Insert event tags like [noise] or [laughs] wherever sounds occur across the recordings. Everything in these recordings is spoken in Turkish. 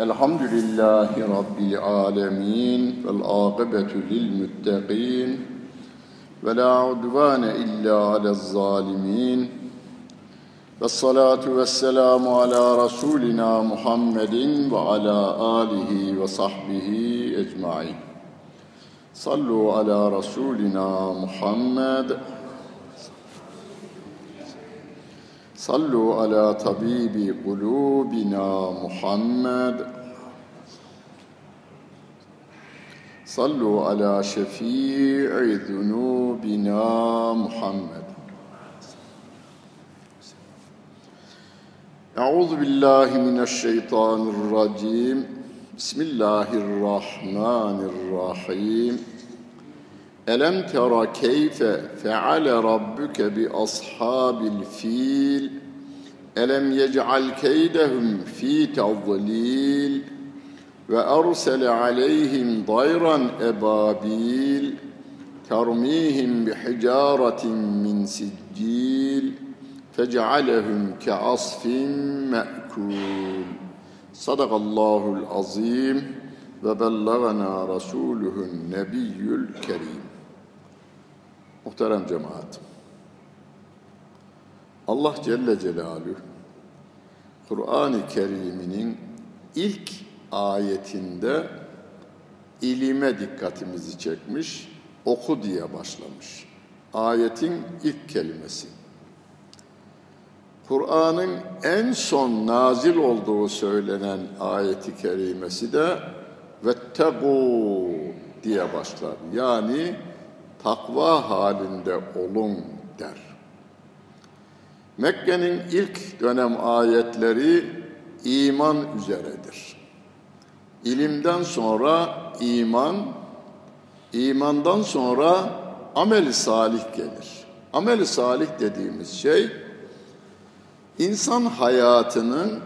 الحمد لله رب العالمين والعاقبة للمتقين ولا عدوان إلا على الظالمين والصلاة والسلام على رسولنا محمد وعلى آله وصحبه أجمعين صلوا على رسولنا محمد صلوا على طبيب قلوبنا محمد صلوا على شفيع ذنوبنا محمد أعوذ بالله من الشيطان الرجيم بسم الله الرحمن الرحيم Elem tera keyfe feale rabbuke bi ashabil fil? Elem yec'al keydehum fi tadlil ve ersele aleyhim dayran ebabil? Termihim bi hicaretin min siccil fec'alehum ke'asfin me'kul? Sadakallahul azim ve bellagana rasuluhun nebiyyül kerim. Muhterem cemaat. Allah Celle Celaluhu Kur'an-ı Kerim'inin ilk ayetinde ilime dikkatimizi çekmiş, oku diye başlamış. Ayetin ilk kelimesi. Kur'an'ın en son nazil olduğu söylenen ayeti kerimesi de vettegu diye başlar. Yani takva halinde olun der. Mekke'nin ilk dönem ayetleri iman üzeredir. İlimden sonra iman, imandan sonra ameli salih gelir. Ameli salih dediğimiz şey insan hayatının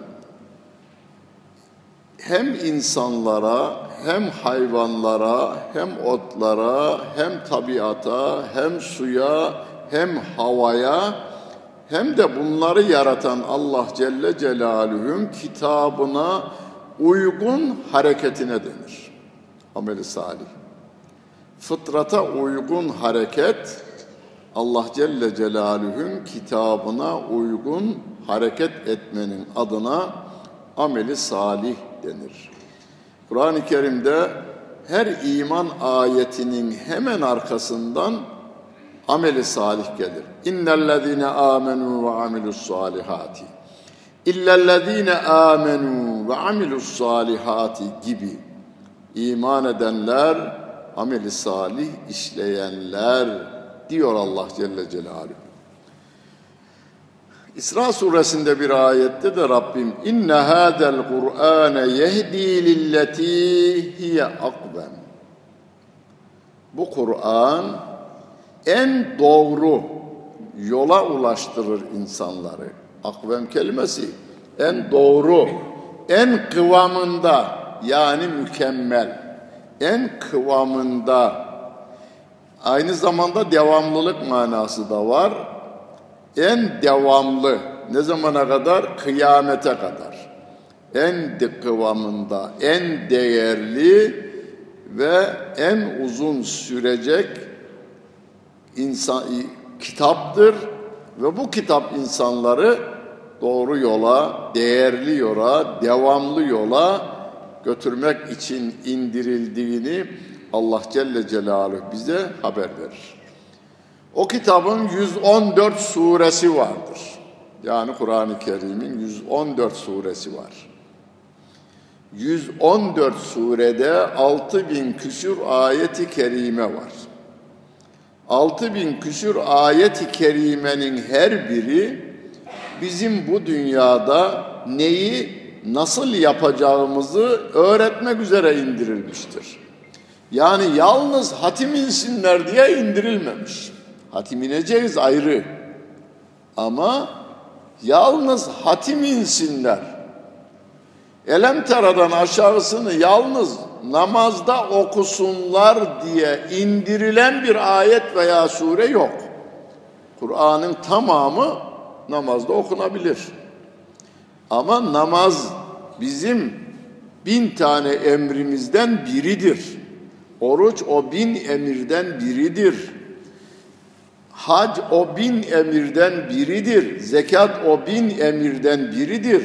hem insanlara, hem hayvanlara, hem otlara, hem tabiata, hem suya, hem havaya, hem de bunları yaratan Allah Celle Celaluhu'nun kitabına uygun hareketine denir. Ameli salih. Fıtrata uygun hareket, Allah Celle Celaluhu'nun kitabına uygun hareket etmenin adına ameli salih denir. Kur'an-ı Kerim'de her iman ayetinin hemen arkasından ameli salih gelir. İnnellezine amenu ve amilus salihati. İllellezine amenu ve amilus salihati gibi iman edenler, ameli salih işleyenler diyor Allah Celle Celaluhu. İsra suresinde bir ayette de Rabbim inne hadel Kur'ane yehdi lilleti hiye akben. Bu Kur'an en doğru yola ulaştırır insanları. Akvem kelimesi en doğru, en kıvamında yani mükemmel, en kıvamında aynı zamanda devamlılık manası da var en devamlı ne zamana kadar? Kıyamete kadar. En kıvamında, en değerli ve en uzun sürecek insan kitaptır ve bu kitap insanları doğru yola, değerli yola, devamlı yola götürmek için indirildiğini Allah Celle Celaluhu bize haber verir. O kitabın 114 suresi vardır. Yani Kur'an-ı Kerim'in 114 suresi var. 114 surede 6000 küsür ayeti kerime var. 6000 küsür ayeti kerimenin her biri bizim bu dünyada neyi nasıl yapacağımızı öğretmek üzere indirilmiştir. Yani yalnız hatim insinler diye indirilmemiş. Hatim ineceğiz ayrı. Ama yalnız hatim insinler. Elem teradan aşağısını yalnız namazda okusunlar diye indirilen bir ayet veya sure yok. Kur'an'ın tamamı namazda okunabilir. Ama namaz bizim bin tane emrimizden biridir. Oruç o bin emirden biridir. Hac o bin emirden biridir. Zekat o bin emirden biridir.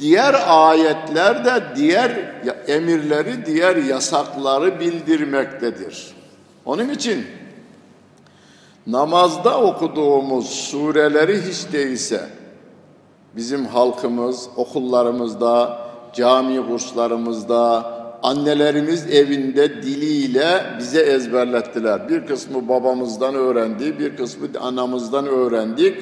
Diğer ayetler de diğer emirleri, diğer yasakları bildirmektedir. Onun için namazda okuduğumuz sureleri hiç değilse bizim halkımız okullarımızda, cami kurslarımızda, annelerimiz evinde diliyle bize ezberlettiler. Bir kısmı babamızdan öğrendi, bir kısmı anamızdan öğrendik.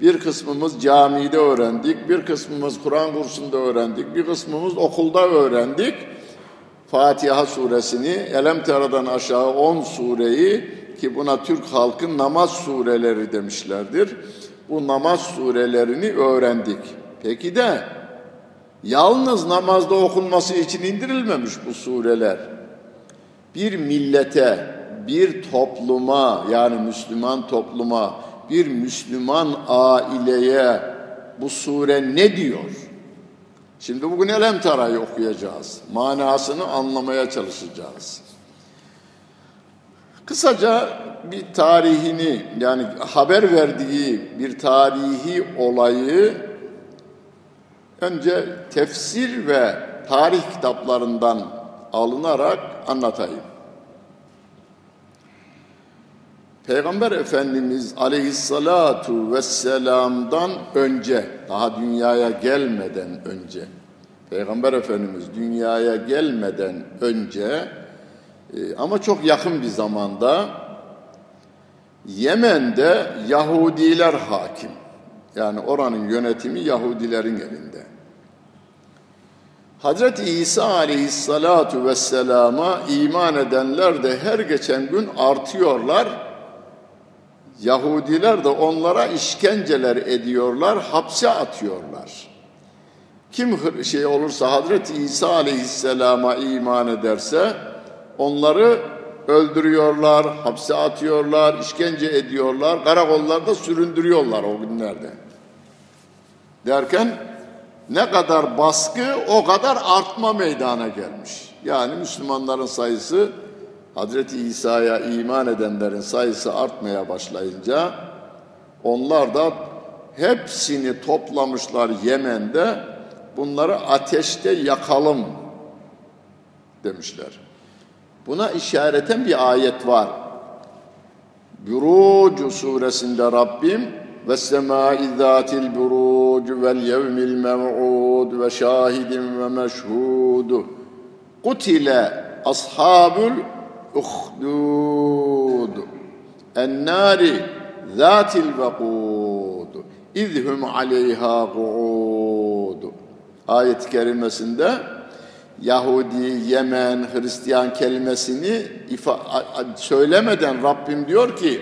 Bir kısmımız camide öğrendik, bir kısmımız Kur'an kursunda öğrendik, bir kısmımız okulda öğrendik. Fatiha suresini, Elem Tera'dan aşağı 10 sureyi ki buna Türk halkı namaz sureleri demişlerdir. Bu namaz surelerini öğrendik. Peki de Yalnız namazda okunması için indirilmemiş bu sureler. Bir millete, bir topluma yani Müslüman topluma, bir Müslüman aileye bu sure ne diyor? Şimdi bugün Elem Tara'yı okuyacağız. Manasını anlamaya çalışacağız. Kısaca bir tarihini yani haber verdiği bir tarihi olayı Önce tefsir ve tarih kitaplarından alınarak anlatayım. Peygamber Efendimiz aleyhissalatu vesselam'dan önce, daha dünyaya gelmeden önce, Peygamber Efendimiz dünyaya gelmeden önce e, ama çok yakın bir zamanda Yemen'de Yahudiler hakim. Yani oranın yönetimi Yahudilerin elinde. Hazreti İsa aleyhissalatu vesselama iman edenler de her geçen gün artıyorlar. Yahudiler de onlara işkenceler ediyorlar, hapse atıyorlar. Kim şey olursa Hazreti İsa aleyhisselama iman ederse onları öldürüyorlar, hapse atıyorlar, işkence ediyorlar, karakollarda süründürüyorlar o günlerde. Derken ne kadar baskı o kadar artma meydana gelmiş. Yani Müslümanların sayısı Hazreti İsa'ya iman edenlerin sayısı artmaya başlayınca onlar da hepsini toplamışlar Yemen'de bunları ateşte yakalım demişler. Buna işareten bir ayet var. Burucu suresinde Rabbim buruc vel yevmil mev'ud ve şahidin ve meşhud kutile ashabul uhdud ennari zatil vekud izhum aleyha kuud ayet-i Yahudi, Yemen, Hristiyan kelimesini söylemeden Rabbim diyor ki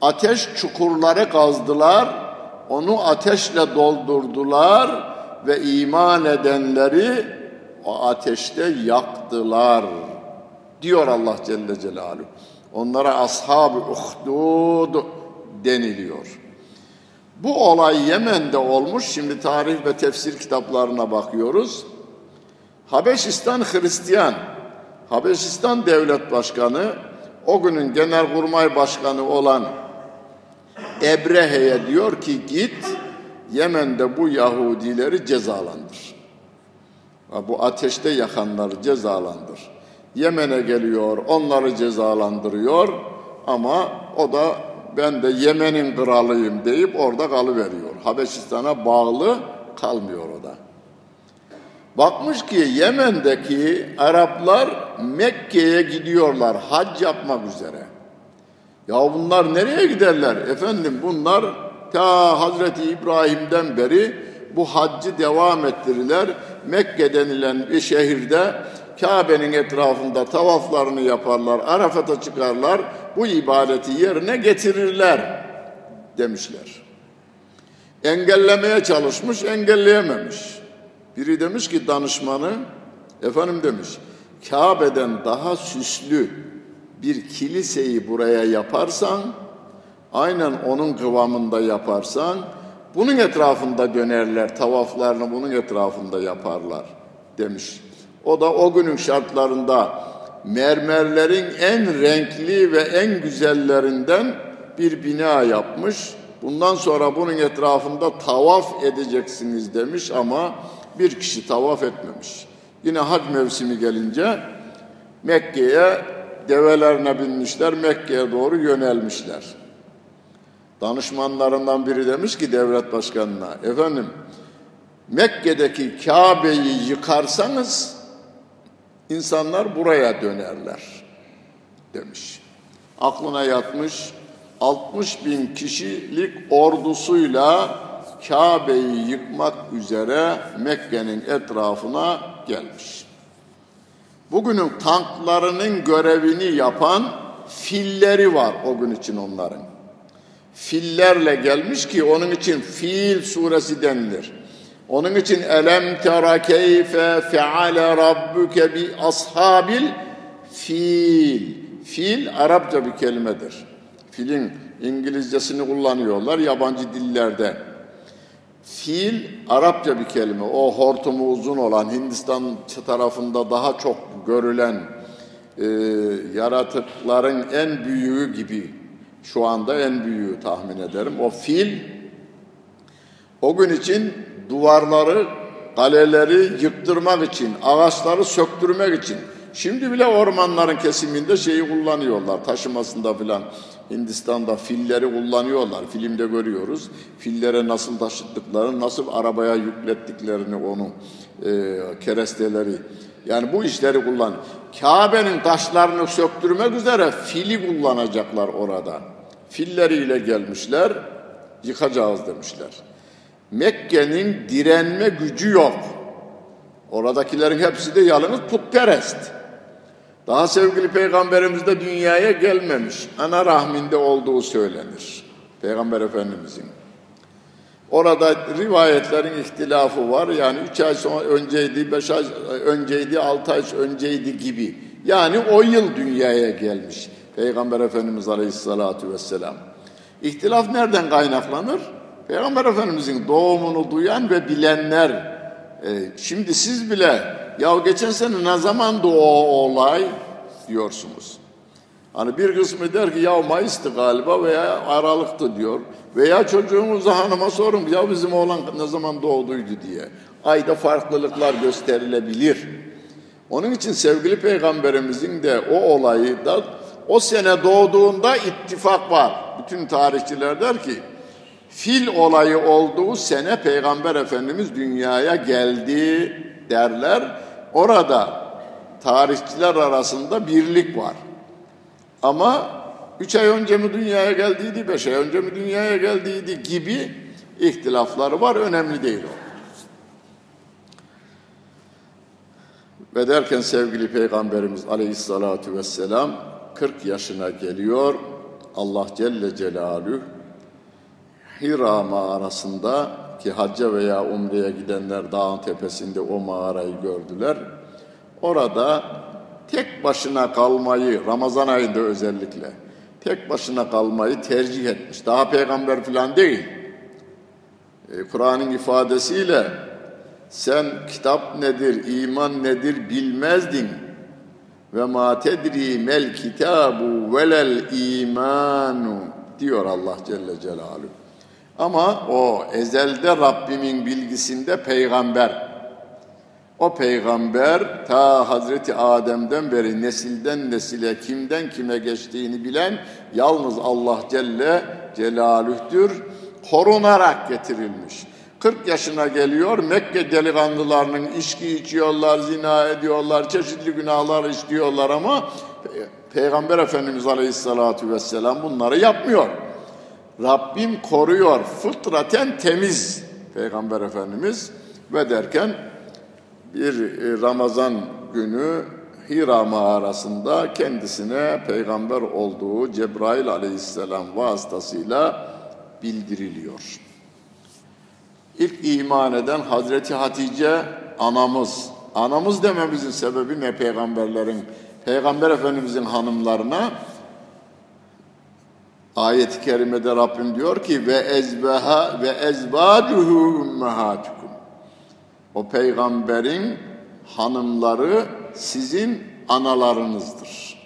ateş çukurları kazdılar, onu ateşle doldurdular ve iman edenleri o ateşte yaktılar diyor Allah Celle Celaluhu. Onlara ashab-ı uhdud deniliyor. Bu olay Yemen'de olmuş. Şimdi tarih ve tefsir kitaplarına bakıyoruz. Habeşistan Hristiyan, Habeşistan Devlet Başkanı, o günün Genelkurmay Başkanı olan Ebrehe'ye diyor ki git Yemen'de bu Yahudileri cezalandır. Bu ateşte yakanları cezalandır. Yemen'e geliyor, onları cezalandırıyor ama o da ben de Yemen'in kralıyım deyip orada kalıveriyor. Habeşistan'a bağlı kalmıyor o da. Bakmış ki Yemen'deki Araplar Mekke'ye gidiyorlar hac yapmak üzere. Ya bunlar nereye giderler? Efendim bunlar ta Hazreti İbrahim'den beri bu haccı devam ettirirler. Mekke denilen bir şehirde Kabe'nin etrafında tavaflarını yaparlar, Arafat'a çıkarlar, bu ibadeti yerine getirirler demişler. Engellemeye çalışmış, engelleyememiş. Biri demiş ki danışmanı, efendim demiş, Kabe'den daha süslü bir kiliseyi buraya yaparsan, aynen onun kıvamında yaparsan, bunun etrafında dönerler, tavaflarını bunun etrafında yaparlar demiş. O da o günün şartlarında mermerlerin en renkli ve en güzellerinden bir bina yapmış. Bundan sonra bunun etrafında tavaf edeceksiniz demiş ama bir kişi tavaf etmemiş. Yine hac mevsimi gelince Mekke'ye develerine binmişler, Mekke'ye doğru yönelmişler. Danışmanlarından biri demiş ki devlet başkanına, efendim Mekke'deki Kabe'yi yıkarsanız insanlar buraya dönerler demiş. Aklına yatmış 60 bin kişilik ordusuyla Kabe'yi yıkmak üzere Mekke'nin etrafına gelmiş. Bugünün tanklarının görevini yapan filleri var o gün için onların. Fillerle gelmiş ki onun için Fil suresi denilir. Onun için elem tera keyfe feale rabbuke bi ashabil fil. Fil Arapça bir kelimedir. Filin İngilizcesini kullanıyorlar yabancı dillerde. Fil Arapça bir kelime. O hortumu uzun olan Hindistan tarafında daha çok görülen e, yaratıkların en büyüğü gibi şu anda en büyüğü tahmin ederim. O fil o gün için duvarları, kaleleri yıktırmak için, ağaçları söktürmek için. Şimdi bile ormanların kesiminde şeyi kullanıyorlar, taşımasında filan. Hindistan'da filleri kullanıyorlar. Filmde görüyoruz. Fillere nasıl taşıttıklarını, nasıl arabaya yüklettiklerini onu e, keresteleri. Yani bu işleri kullan. Kabe'nin taşlarını söktürmek üzere fili kullanacaklar orada. Filleriyle gelmişler, yıkacağız demişler. Mekke'nin direnme gücü yok. Oradakilerin hepsi de yalnız putperest. Daha sevgili peygamberimiz de dünyaya gelmemiş. Ana rahminde olduğu söylenir. Peygamber Efendimizin. Orada rivayetlerin ihtilafı var. Yani üç ay sonra önceydi, beş ay önceydi, altı ay önceydi gibi. Yani o yıl dünyaya gelmiş Peygamber Efendimiz Aleyhisselatü Vesselam. İhtilaf nereden kaynaklanır? Peygamber Efendimizin doğumunu duyan ve bilenler. E, şimdi siz bile ya geçen sene ne zamandı o olay diyorsunuz. Hani bir kısmı der ki ya Mayıs'tı galiba veya Aralık'tı diyor. Veya çocuğumuza hanıma sorun ya bizim oğlan ne zaman doğduydu diye. Ayda farklılıklar gösterilebilir. Onun için sevgili peygamberimizin de o olayı da o sene doğduğunda ittifak var. Bütün tarihçiler der ki fil olayı olduğu sene peygamber efendimiz dünyaya geldi derler. Orada tarihçiler arasında birlik var. Ama üç ay önce mi dünyaya geldiydi, beş ay önce mi dünyaya geldiydi gibi ihtilafları var. Önemli değil o. Ve derken sevgili Peygamberimiz aleyhissalatu vesselam 40 yaşına geliyor. Allah Celle Celaluhu Hira mağarasında ki hacca veya umreye gidenler dağın tepesinde o mağarayı gördüler. Orada tek başına kalmayı, Ramazan ayında özellikle, tek başına kalmayı tercih etmiş. Daha peygamber falan değil. E, Kur'an'ın ifadesiyle sen kitap nedir, iman nedir bilmezdin. Ve ma tedri mel kitabu velel imanu diyor Allah Celle Celaluhu. Ama o ezelde Rabbimin bilgisinde peygamber. O peygamber ta Hazreti Adem'den beri nesilden nesile kimden kime geçtiğini bilen yalnız Allah Celle Celaluh'tür. Korunarak getirilmiş. 40 yaşına geliyor Mekke delikanlılarının içki içiyorlar, zina ediyorlar, çeşitli günahlar işliyorlar ama Peygamber Efendimiz Aleyhisselatü Vesselam bunları yapmıyor. Rabbim koruyor. Fıtraten temiz Peygamber Efendimiz ve derken bir e, Ramazan günü Hira mağarasında kendisine peygamber olduğu Cebrail aleyhisselam vasıtasıyla bildiriliyor. İlk iman eden Hazreti Hatice anamız. Anamız dememizin sebebi ne peygamberlerin? Peygamber Efendimizin hanımlarına Ayet-i kerimede Rabbim diyor ki ve ezbeha ve ezbacuhu ummahatukum. O peygamberin hanımları sizin analarınızdır.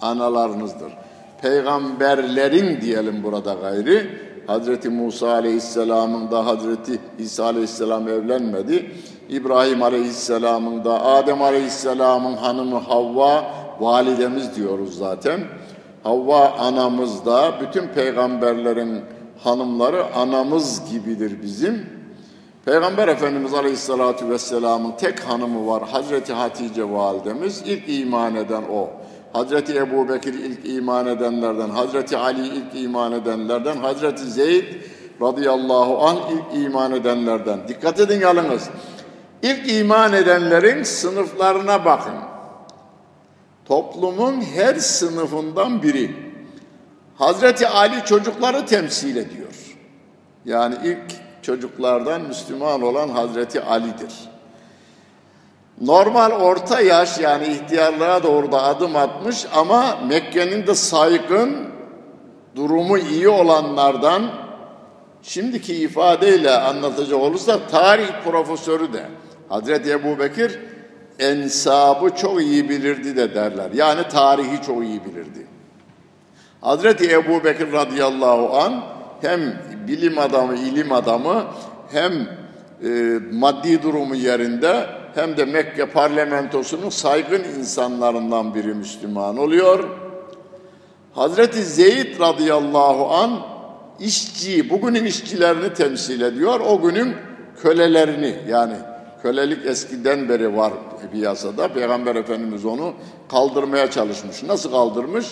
Analarınızdır. Peygamberlerin diyelim burada gayri. Hazreti Musa Aleyhisselam'ın da Hazreti İsa Aleyhisselam evlenmedi. İbrahim Aleyhisselam'ın da Adem Aleyhisselam'ın hanımı Havva validemiz diyoruz zaten. Havva anamız da bütün peygamberlerin hanımları anamız gibidir bizim. Peygamber Efendimiz Aleyhisselatü Vesselam'ın tek hanımı var Hazreti Hatice validemiz. İlk iman eden o. Hazreti Ebu Bekir ilk iman edenlerden, Hazreti Ali ilk iman edenlerden, Hazreti Zeyd radıyallahu anh ilk iman edenlerden. Dikkat edin yalnız. İlk iman edenlerin sınıflarına bakın. Toplumun her sınıfından biri. Hazreti Ali çocukları temsil ediyor. Yani ilk çocuklardan Müslüman olan Hazreti Ali'dir. Normal orta yaş yani ihtiyarlığa doğru da adım atmış ama Mekke'nin de saygın durumu iyi olanlardan şimdiki ifadeyle anlatacak olursak tarih profesörü de Hazreti Ebu Bekir ensabı çok iyi bilirdi de derler. Yani tarihi çok iyi bilirdi. Hazreti Ebu Bekir radıyallahu an hem bilim adamı, ilim adamı hem e, maddi durumu yerinde hem de Mekke parlamentosunun saygın insanlarından biri Müslüman oluyor. Hazreti Zeyd radıyallahu an işçi, bugünün işçilerini temsil ediyor. O günün kölelerini yani kölelik eskiden beri var piyasada. Peygamber Efendimiz onu kaldırmaya çalışmış. Nasıl kaldırmış?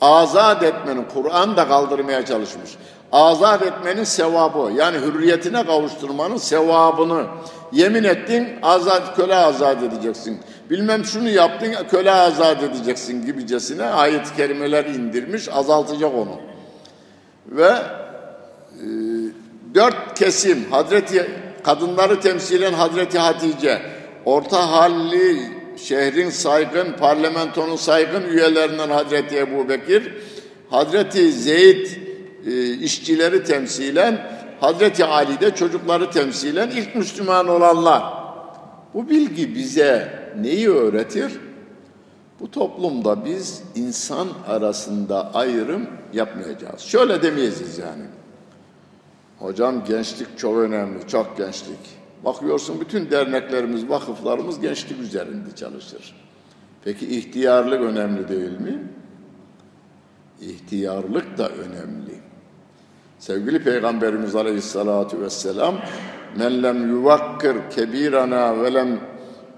Azat etmenin, Kur'an da kaldırmaya çalışmış. Azat etmenin sevabı yani hürriyetine kavuşturmanın sevabını yemin ettin azat köle azat edeceksin. Bilmem şunu yaptın köle azat edeceksin gibicesine ayet-i kerimeler indirmiş azaltacak onu. Ve e, dört kesim Hazreti kadınları temsilen Hazreti Hatice orta halli şehrin saygın parlamentonun saygın üyelerinden Hazreti Ebu Bekir Hazreti Zeyd e, işçileri temsilen Hazreti Ali de çocukları temsilen ilk Müslüman olanlar. Bu bilgi bize neyi öğretir? Bu toplumda biz insan arasında ayrım yapmayacağız. Şöyle demeyeceğiz yani. Hocam gençlik çok önemli, çok gençlik. Bakıyorsun bütün derneklerimiz, vakıflarımız gençlik üzerinde çalışır. Peki ihtiyarlık önemli değil mi? İhtiyarlık da önemli. Sevgili Peygamberimiz Aleyhisselatü Vesselam men lem yuvakkir kebirana ve lem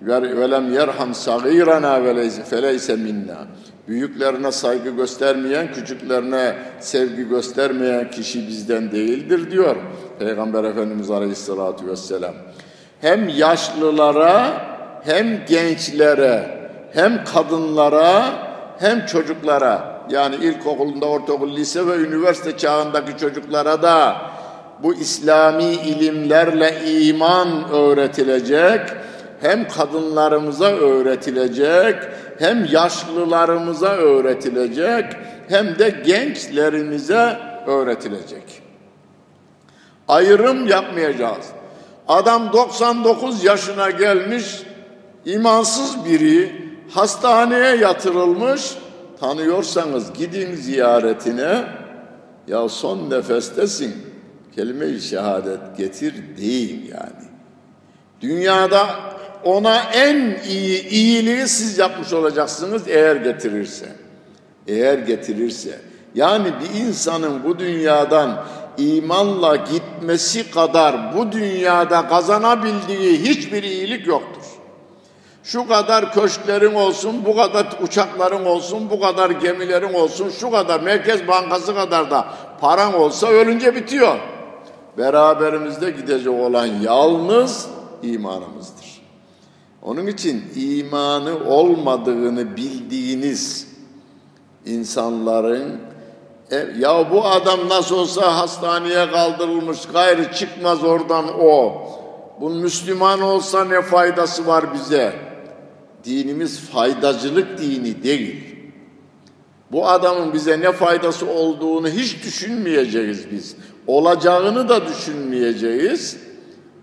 ve lem yerham sagirana feleyse minna. Büyüklerine saygı göstermeyen, küçüklerine sevgi göstermeyen kişi bizden değildir diyor Peygamber Efendimiz Aleyhisselatü Vesselam. Hem yaşlılara, hem gençlere, hem kadınlara, hem çocuklara yani ilkokulunda, ortaokul, lise ve üniversite çağındaki çocuklara da bu İslami ilimlerle iman öğretilecek, hem kadınlarımıza öğretilecek, hem yaşlılarımıza öğretilecek, hem de gençlerimize öğretilecek. Ayrım yapmayacağız. Adam 99 yaşına gelmiş, imansız biri, hastaneye yatırılmış, tanıyorsanız gidin ziyaretine, ya son nefestesin, kelime-i şehadet getir değil yani. Dünyada ona en iyi iyiliği siz yapmış olacaksınız eğer getirirse. Eğer getirirse. Yani bir insanın bu dünyadan imanla gitmesi kadar bu dünyada kazanabildiği hiçbir iyilik yoktur. Şu kadar köşklerin olsun, bu kadar uçakların olsun, bu kadar gemilerin olsun, şu kadar Merkez Bankası kadar da paran olsa ölünce bitiyor. Beraberimizde gidecek olan yalnız imanımızdır. Onun için imanı olmadığını bildiğiniz insanların e, ya bu adam nasıl olsa hastaneye kaldırılmış gayrı çıkmaz oradan o. Bu Müslüman olsa ne faydası var bize? Dinimiz faydacılık dini değil. Bu adamın bize ne faydası olduğunu hiç düşünmeyeceğiz biz. Olacağını da düşünmeyeceğiz.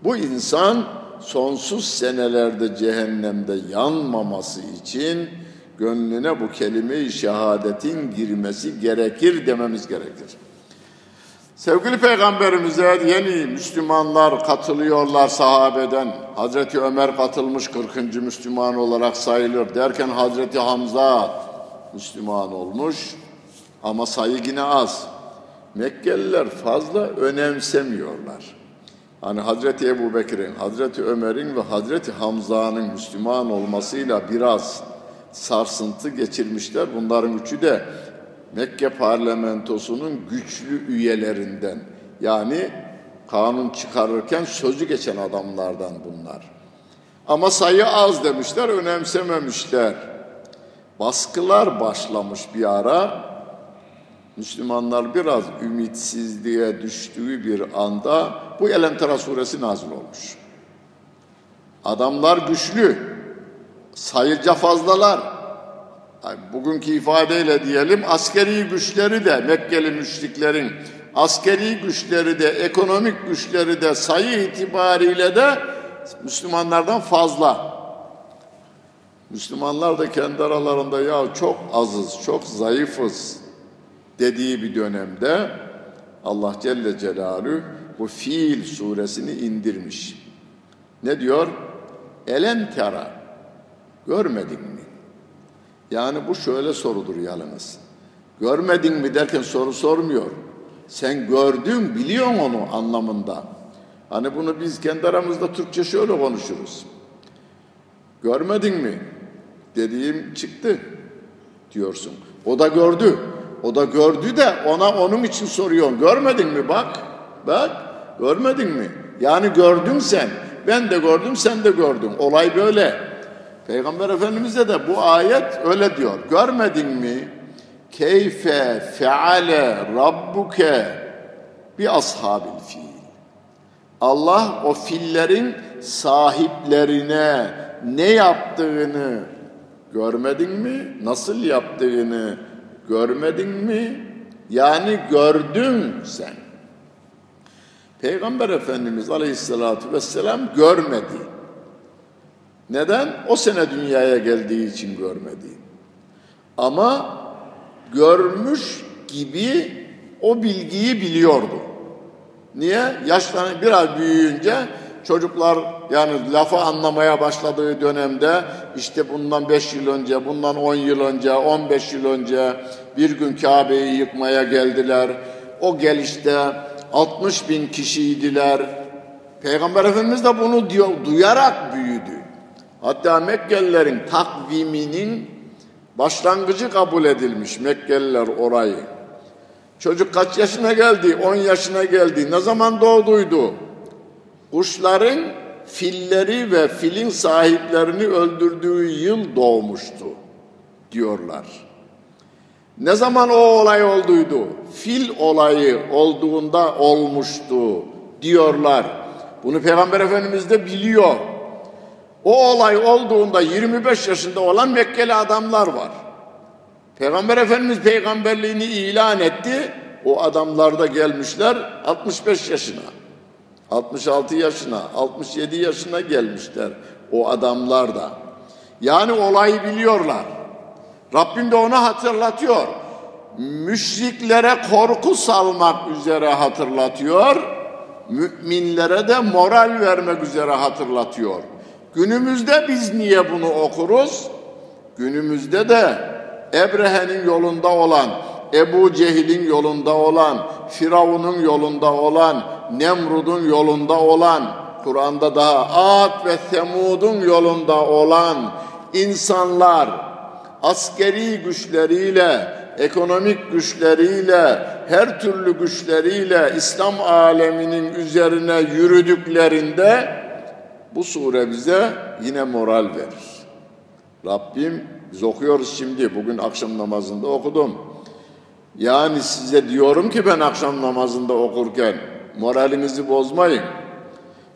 Bu insan sonsuz senelerde cehennemde yanmaması için gönlüne bu kelime-i şehadetin girmesi gerekir dememiz gerekir. Sevgili Peygamberimize yeni Müslümanlar katılıyorlar sahabeden. Hazreti Ömer katılmış 40. Müslüman olarak sayılır derken Hazreti Hamza Müslüman olmuş ama sayı yine az. Mekkeliler fazla önemsemiyorlar. Hani Hazreti Ebu Bekir'in, Hazreti Ömer'in ve Hazreti Hamza'nın Müslüman olmasıyla biraz sarsıntı geçirmişler. Bunların üçü de Mekke parlamentosunun güçlü üyelerinden. Yani kanun çıkarırken sözü geçen adamlardan bunlar. Ama sayı az demişler, önemsememişler. Baskılar başlamış bir ara. Müslümanlar biraz ümitsizliğe düştüğü bir anda bu Elemtera suresi nazil olmuş. Adamlar güçlü, sayıca fazlalar. Yani bugünkü ifadeyle diyelim askeri güçleri de Mekkeli müşriklerin askeri güçleri de ekonomik güçleri de sayı itibariyle de Müslümanlardan fazla. Müslümanlar da kendi aralarında ya çok azız, çok zayıfız dediği bir dönemde Allah Celle Celaluhu bu Fiil suresini indirmiş. Ne diyor? Elen tera. Görmedin mi? Yani bu şöyle sorudur yalnız. Görmedin mi derken soru sormuyor. Sen gördün, biliyorsun onu anlamında. Hani bunu biz kendi aramızda Türkçe şöyle konuşuruz. Görmedin mi? Dediğim çıktı diyorsun. O da gördü. O da gördü de ona onun için soruyor. Görmedin mi bak? Bak görmedin mi? Yani gördün sen. Ben de gördüm sen de gördün. Olay böyle. Peygamber Efendimiz'e de bu ayet öyle diyor. Görmedin mi? Keyfe feale rabbuke bi ashabil fil. Allah o fillerin sahiplerine ne yaptığını görmedin mi? Nasıl yaptığını görmedin mi? Yani gördün sen. Peygamber Efendimiz Aleyhisselatü Vesselam görmedi. Neden? O sene dünyaya geldiği için görmedi. Ama görmüş gibi o bilgiyi biliyordu. Niye? Yaşlanıp biraz büyüyünce çocuklar yani lafı anlamaya başladığı dönemde işte bundan 5 yıl önce, bundan 10 yıl önce, 15 yıl önce bir gün Kabe'yi yıkmaya geldiler. O gelişte 60 bin kişiydiler. Peygamber Efendimiz de bunu diyor, duyarak büyüdü. Hatta Mekkelilerin takviminin başlangıcı kabul edilmiş Mekkeliler orayı. Çocuk kaç yaşına geldi? 10 yaşına geldi. Ne zaman doğduydu? Kuşların filleri ve filin sahiplerini öldürdüğü yıl doğmuştu diyorlar. Ne zaman o olay olduydu? Fil olayı olduğunda olmuştu diyorlar. Bunu Peygamber Efendimiz de biliyor. O olay olduğunda 25 yaşında olan Mekkeli adamlar var. Peygamber Efendimiz peygamberliğini ilan etti. O adamlar da gelmişler 65 yaşına. 66 yaşına, 67 yaşına gelmişler o adamlar da. Yani olayı biliyorlar. Rabbim de ona hatırlatıyor. Müşriklere korku salmak üzere hatırlatıyor. Müminlere de moral vermek üzere hatırlatıyor. Günümüzde biz niye bunu okuruz? Günümüzde de Ebrehe'nin yolunda olan, Ebu Cehil'in yolunda olan, Firavun'un yolunda olan, Nemrud'un yolunda olan, Kur'an'da daha Ad ve Semud'un yolunda olan insanlar askeri güçleriyle, ekonomik güçleriyle, her türlü güçleriyle İslam aleminin üzerine yürüdüklerinde bu sure bize yine moral verir. Rabbim biz okuyoruz şimdi bugün akşam namazında okudum. Yani size diyorum ki ben akşam namazında okurken moralinizi bozmayın.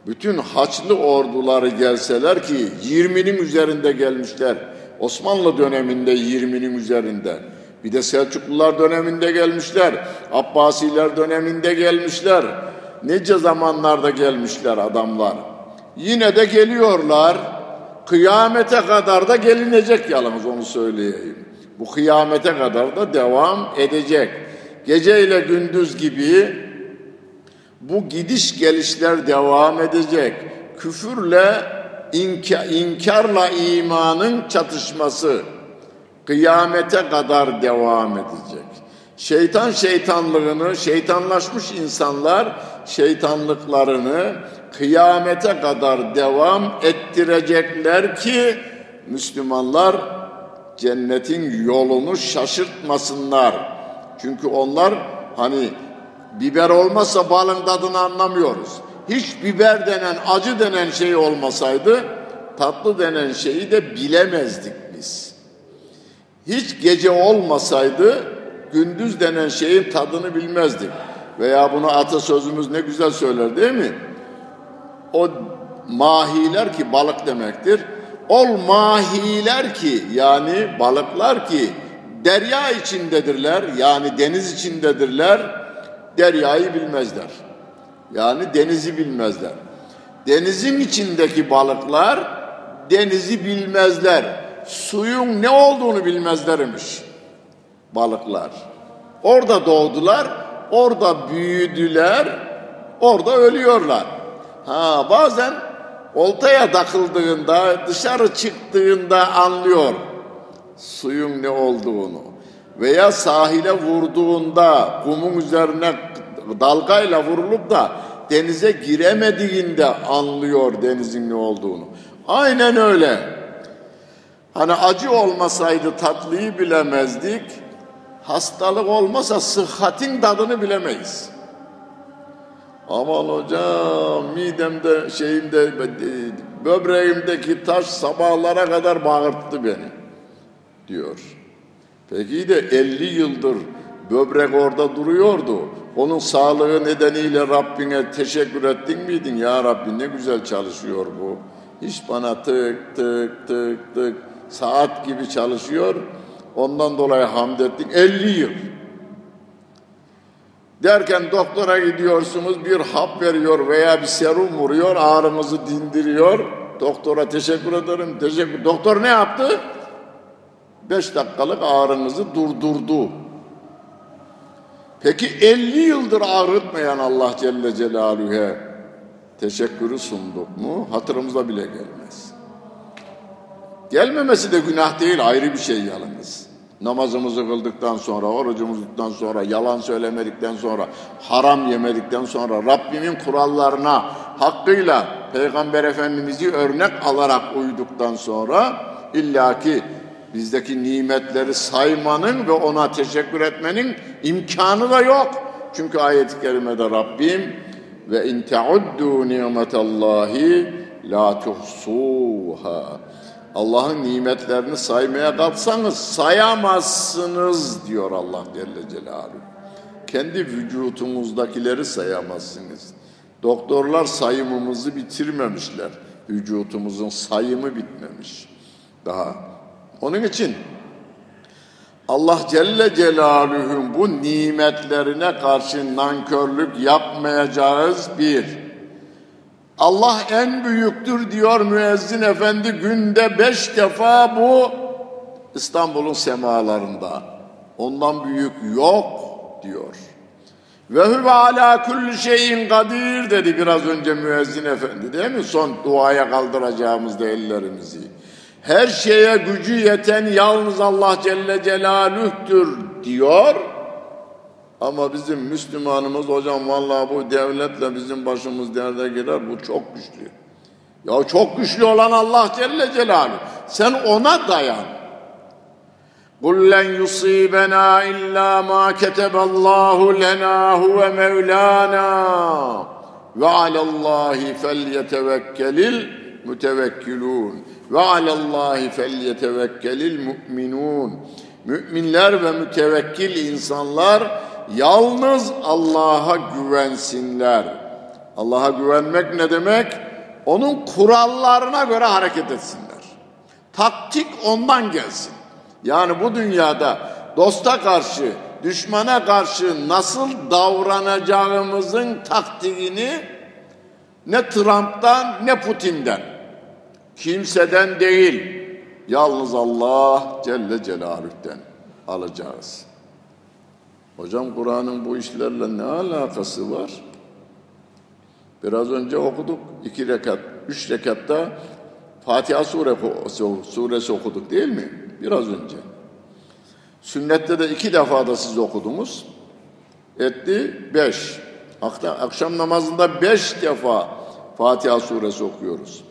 Bütün haçlı orduları gelseler ki 20'nin üzerinde gelmişler. Osmanlı döneminde 20'nin üzerinde. Bir de Selçuklular döneminde gelmişler. Abbasiler döneminde gelmişler. Nece zamanlarda gelmişler adamlar. Yine de geliyorlar. Kıyamete kadar da gelinecek yalnız onu söyleyeyim. Bu kıyamete kadar da devam edecek. Gece ile gündüz gibi bu gidiş gelişler devam edecek. Küfürle inkarla imanın çatışması kıyamete kadar devam edecek. Şeytan şeytanlığını, şeytanlaşmış insanlar şeytanlıklarını kıyamete kadar devam ettirecekler ki Müslümanlar cennetin yolunu şaşırtmasınlar. Çünkü onlar hani biber olmazsa balın tadını anlamıyoruz. Hiç biber denen, acı denen şey olmasaydı tatlı denen şeyi de bilemezdik biz. Hiç gece olmasaydı gündüz denen şeyin tadını bilmezdik. Veya bunu atasözümüz ne güzel söyler değil mi? O mahiler ki balık demektir. Ol mahiler ki yani balıklar ki derya içindedirler yani deniz içindedirler deryayı bilmezler. Yani denizi bilmezler. Denizin içindeki balıklar denizi bilmezler. Suyun ne olduğunu bilmezlermiş balıklar. Orada doğdular, orada büyüdüler, orada ölüyorlar. Ha bazen oltaya takıldığında, dışarı çıktığında anlıyor suyun ne olduğunu. Veya sahile vurduğunda, kumun üzerine dalgayla vurulup da denize giremediğinde anlıyor denizin ne olduğunu. Aynen öyle. Hani acı olmasaydı tatlıyı bilemezdik. Hastalık olmasa sıhhatin tadını bilemeyiz. Aman hocam midemde şeyimde böbreğimdeki taş sabahlara kadar bağırttı beni diyor. Peki de 50 yıldır böbrek orada duruyordu. Onun sağlığı nedeniyle Rabbine teşekkür ettin miydin? Ya Rabbi ne güzel çalışıyor bu. Hiç bana tık tık tık tık saat gibi çalışıyor. Ondan dolayı hamd ettik. 50 yıl. Derken doktora gidiyorsunuz bir hap veriyor veya bir serum vuruyor ağrınızı dindiriyor. Doktora teşekkür ederim. Teşekkür. Doktor ne yaptı? Beş dakikalık ağrınızı durdurdu. Peki 50 yıldır ağrıtmayan Allah Celle Celaluhu'ya teşekkürü sunduk mu hatırımıza bile gelmez. Gelmemesi de günah değil ayrı bir şey yalnız. Namazımızı kıldıktan sonra, orucumuzu sonra, yalan söylemedikten sonra, haram yemedikten sonra, Rabbimin kurallarına hakkıyla Peygamber Efendimiz'i örnek alarak uyduktan sonra illaki bizdeki nimetleri saymanın ve ona teşekkür etmenin imkanı da yok. Çünkü ayet-i kerimede Rabbim ve in teuddu nimetallahi la tuhsuha. Allah'ın nimetlerini saymaya kalksanız sayamazsınız diyor Allah Celle Celaluhu. Kendi vücutumuzdakileri sayamazsınız. Doktorlar sayımımızı bitirmemişler. Vücutumuzun sayımı bitmemiş. Daha. Onun için Allah Celle Celaluhu'nun bu nimetlerine karşı nankörlük yapmayacağız bir. Allah en büyüktür diyor müezzin efendi günde beş defa bu İstanbul'un semalarında. Ondan büyük yok diyor. Ve huve ala kulli şeyin kadir dedi biraz önce müezzin efendi değil mi? Son duaya kaldıracağımızda ellerimizi Her şeye gücü yeten yalnız Allah Celle Celaluh'tür diyor. Ama bizim Müslümanımız hocam vallahi bu devletle bizim başımız derde girer bu çok güçlü. Ya çok güçlü olan Allah Celle Celaluhu. Sen ona dayan. قُلْ لَنْ يُصِيبَنَا إِلَّا مَا كَتَبَ اللّٰهُ لَنَا هُوَ مَوْلَانَا وَعَلَى اللّٰهِ فَلْيَتَوَكَّلِ الْمُتَوَكِّلُونَ ve alallahi felyetevekkelil mu'minun. Müminler ve mütevekkil insanlar yalnız Allah'a güvensinler. Allah'a güvenmek ne demek? Onun kurallarına göre hareket etsinler. Taktik ondan gelsin. Yani bu dünyada dosta karşı, düşmana karşı nasıl davranacağımızın taktiğini ne Trump'tan ne Putin'den Kimseden değil. Yalnız Allah Celle Celaluh'ten alacağız. Hocam Kur'an'ın bu işlerle ne alakası var? Biraz önce okuduk. iki rekat, üç rekatta Fatiha suresi okuduk değil mi? Biraz önce. Sünnette de iki defa da siz okudunuz. Etti beş. Akşam namazında beş defa Fatiha suresi okuyoruz.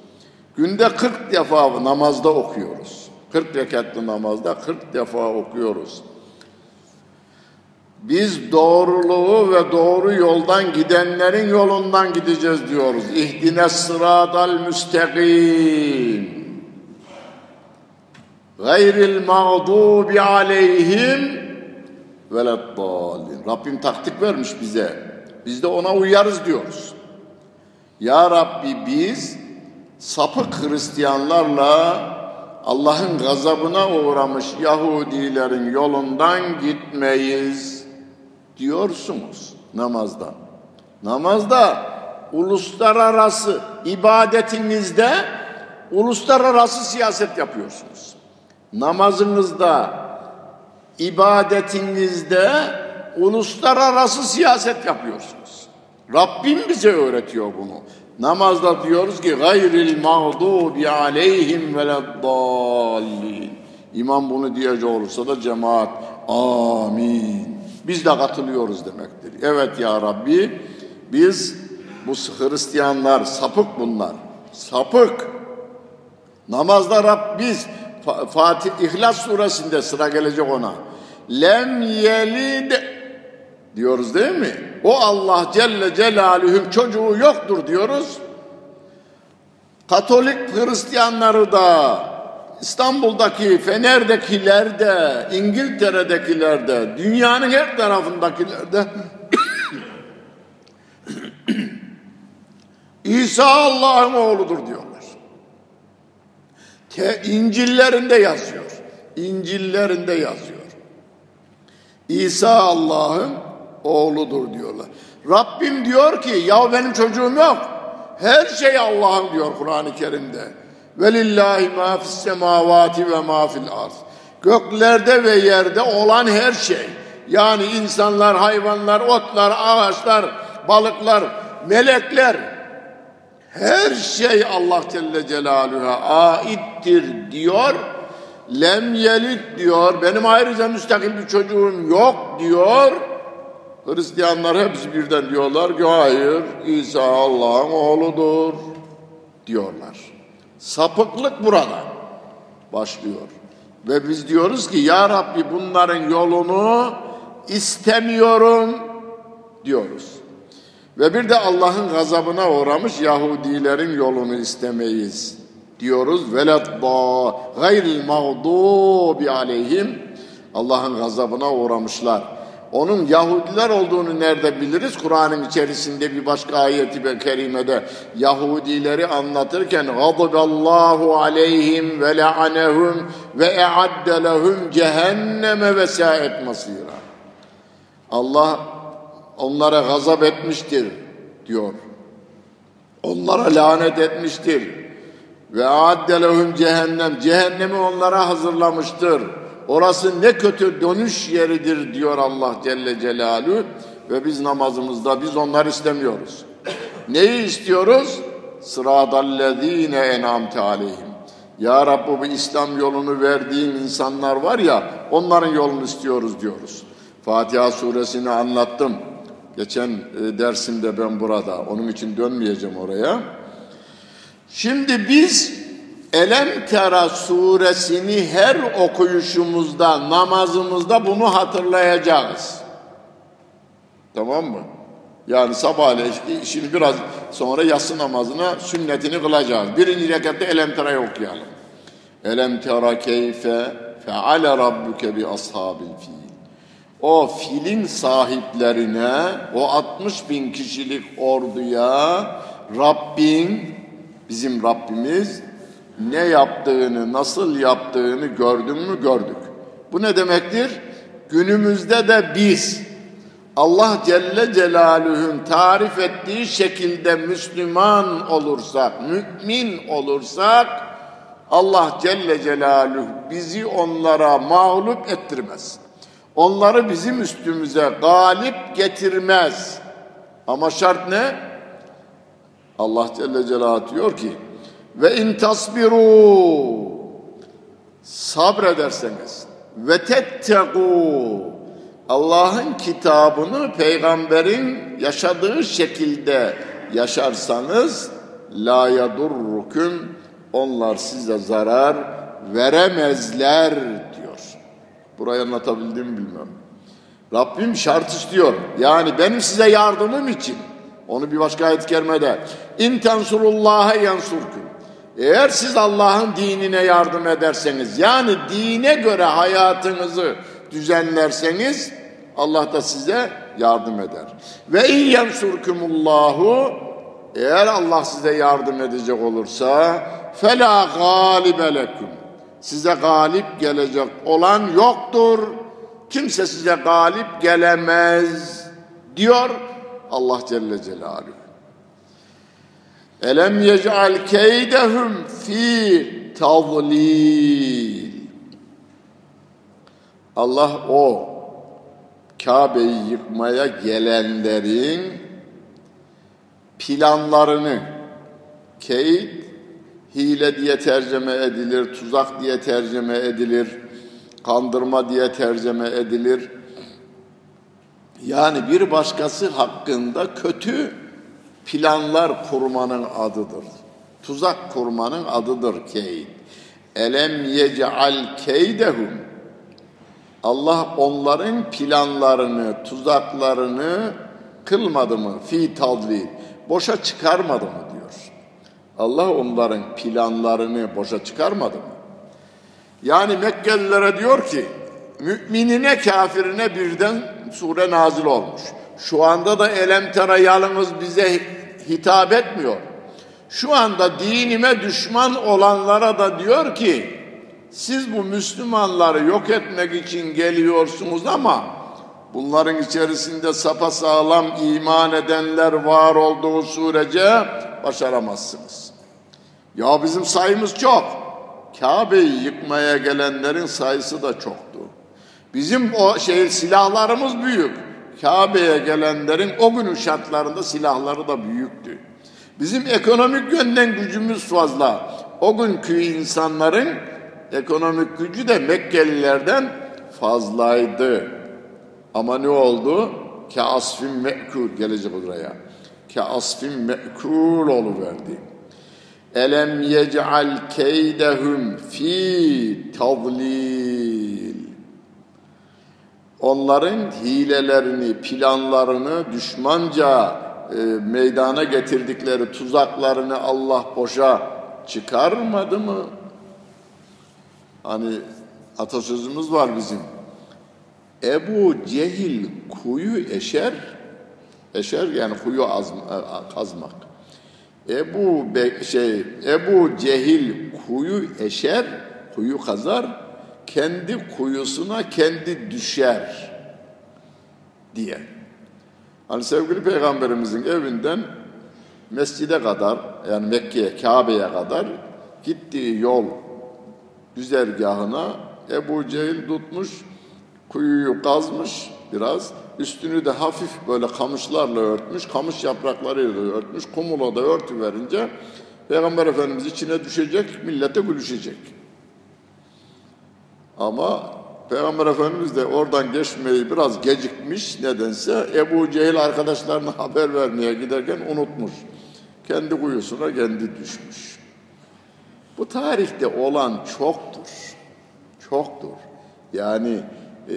Günde 40 defa namazda okuyoruz. 40 rekatlı namazda 40 defa okuyoruz. Biz doğruluğu ve doğru yoldan gidenlerin yolundan gideceğiz diyoruz. İhdine sıradal müstakim. Gayril mağdubi aleyhim veleddallin. Rabbim taktik vermiş bize. Biz de ona uyarız diyoruz. Ya Rabbi biz sapık Hristiyanlarla Allah'ın gazabına uğramış Yahudilerin yolundan gitmeyiz diyorsunuz namazda. Namazda uluslararası ibadetinizde uluslararası siyaset yapıyorsunuz. Namazınızda, ibadetinizde uluslararası siyaset yapıyorsunuz. Rabbim bize öğretiyor bunu. Namazda diyoruz ki gayril mağdubi aleyhim veleddallin. İmam bunu diyecek olursa da cemaat amin. Biz de katılıyoruz demektir. Evet ya Rabbi biz bu Hristiyanlar sapık bunlar. Sapık. Namazda Rab biz Fatih İhlas suresinde sıra gelecek ona. Lem yelid diyoruz değil mi? O Allah Celle Celaluhu'nun çocuğu yoktur diyoruz. Katolik Hristiyanları da İstanbul'daki, Fener'dekiler de, İngiltere'dekiler de, dünyanın her tarafındakiler de [coughs] İsa Allah'ın oğludur diyorlar. Te, İncillerinde yazıyor. İncillerinde yazıyor. İsa Allah'ın oğludur diyorlar. Rabbim diyor ki ya benim çocuğum yok. Her şey Allah'ın diyor Kur'an-ı Kerim'de. Velillahi ma fis semavati ve ma fil arz. Göklerde ve yerde olan her şey. Yani insanlar, hayvanlar, otlar, ağaçlar, balıklar, melekler. Her şey Allah Celle Celaluhu'ya aittir diyor. Lem yelit diyor. Benim ayrıca müstakil bir çocuğum yok diyor. Hristiyanlar hepsi birden diyorlar ki hayır İsa Allah'ın oğludur diyorlar. Sapıklık burada başlıyor. Ve biz diyoruz ki ya Rabbi bunların yolunu istemiyorum diyoruz. Ve bir de Allah'ın gazabına uğramış Yahudilerin yolunu istemeyiz diyoruz. Veledda gayril mağdubi aleyhim Allah'ın gazabına uğramışlar. Onun Yahudiler olduğunu nerede biliriz? Kur'an'ın içerisinde bir başka ayeti kerimede Yahudileri anlatırken Allahu aleyhim ve le'anehum ve e'adde lehum cehenneme ve sa'et masira. Allah onlara gazap etmiştir diyor. Onlara lanet etmiştir. Ve adde lehum cehennem. Cehennemi onlara hazırlamıştır. Orası ne kötü dönüş yeridir diyor Allah Celle Celaluhu. Ve biz namazımızda biz onları istemiyoruz. Neyi istiyoruz? Sıradallezine enamte aleyhim. Ya Rabbi bu İslam yolunu verdiğin insanlar var ya onların yolunu istiyoruz diyoruz. Fatiha suresini anlattım. Geçen e, dersimde ben burada. Onun için dönmeyeceğim oraya. Şimdi biz Elem Tera suresini her okuyuşumuzda, namazımızda bunu hatırlayacağız. Tamam mı? Yani sabahleyin şimdi biraz sonra yatsı namazına sünnetini kılacağız. Birinci rekatta Elem Tera'yı okuyalım. Elem Tera keyfe feale rabbuke bi ashabil fil. O filin sahiplerine, o 60 bin kişilik orduya Rabbin, bizim Rabbimiz ne yaptığını, nasıl yaptığını gördün mü gördük. Bu ne demektir? Günümüzde de biz Allah Celle Celaluhu'nun tarif ettiği şekilde Müslüman olursak, mümin olursak Allah Celle Celaluhu bizi onlara mağlup ettirmez. Onları bizim üstümüze galip getirmez. Ama şart ne? Allah Celle Celaluhu diyor ki ve in tasbiru sabrederseniz ve tettegû Allah'ın kitabını peygamberin yaşadığı şekilde yaşarsanız la yadurrukum onlar size zarar veremezler diyor. Burayı anlatabildim bilmem. Rabbim şart istiyor. Yani benim size yardımım için. Onu bir başka ayet kermede. İn tensurullaha yansurkum. Eğer siz Allah'ın dinine yardım ederseniz, yani dine göre hayatınızı düzenlerseniz, Allah da size yardım eder. Ve in yensurkumullahu eğer Allah size yardım edecek olursa fela galibe. Size galip gelecek olan yoktur. Kimse size galip gelemez diyor Allah Celle Celaluhu. Elem yec'al keydehum fi tadlil. Allah o Kabe'yi yıkmaya gelenlerin planlarını keyd hile diye tercüme edilir, tuzak diye tercüme edilir, kandırma diye tercüme edilir. Yani bir başkası hakkında kötü planlar kurmanın adıdır. Tuzak kurmanın adıdır keyd. Elem yec'al keydehum. Allah onların planlarını, tuzaklarını kılmadı mı? Fi tadlil. Boşa çıkarmadı mı diyor. Allah onların planlarını boşa çıkarmadı mı? Yani Mekkelilere diyor ki, müminine kafirine birden sure nazil olmuş. Şu anda da elemtera yalnız bize hitap etmiyor. Şu anda dinime düşman olanlara da diyor ki siz bu Müslümanları yok etmek için geliyorsunuz ama bunların içerisinde sapasağlam iman edenler var olduğu sürece başaramazsınız. Ya bizim sayımız çok. Kabe'yi yıkmaya gelenlerin sayısı da çoktu. Bizim o şey silahlarımız büyük. Kabe'ye gelenlerin o günün şartlarında silahları da büyüktü. Bizim ekonomik yönden gücümüz fazla. O günkü insanların ekonomik gücü de Mekkelilerden fazlaydı. Ama ne oldu? Ke asfin me'kul gelecek buraya. Ke asfin me'kul oluverdi. Elem yec'al keydehum fi tadlil. Onların hilelerini, planlarını düşmanca e, meydana getirdikleri tuzaklarını Allah boşa çıkarmadı mı? Hani atasözümüz var bizim. Ebu Cehil kuyu eşer, eşer yani kuyu azma, kazmak. Ebu Be şey Ebu Cehil kuyu eşer, kuyu kazar, kendi kuyusuna kendi düşer diye. Hani sevgili peygamberimizin evinden mescide kadar yani Mekke'ye, Kabe'ye kadar gittiği yol güzergahına Ebu Cehil tutmuş, kuyuyu kazmış biraz, üstünü de hafif böyle kamışlarla örtmüş, kamış yapraklarıyla örtmüş, kumula da örtü verince Peygamber Efendimiz içine düşecek, millete gülüşecek. Ama Peygamber Efendimiz de oradan geçmeyi biraz gecikmiş nedense Ebu Cehil arkadaşlarına haber vermeye giderken unutmuş. Kendi kuyusuna kendi düşmüş. Bu tarihte olan çoktur. Çoktur. Yani e,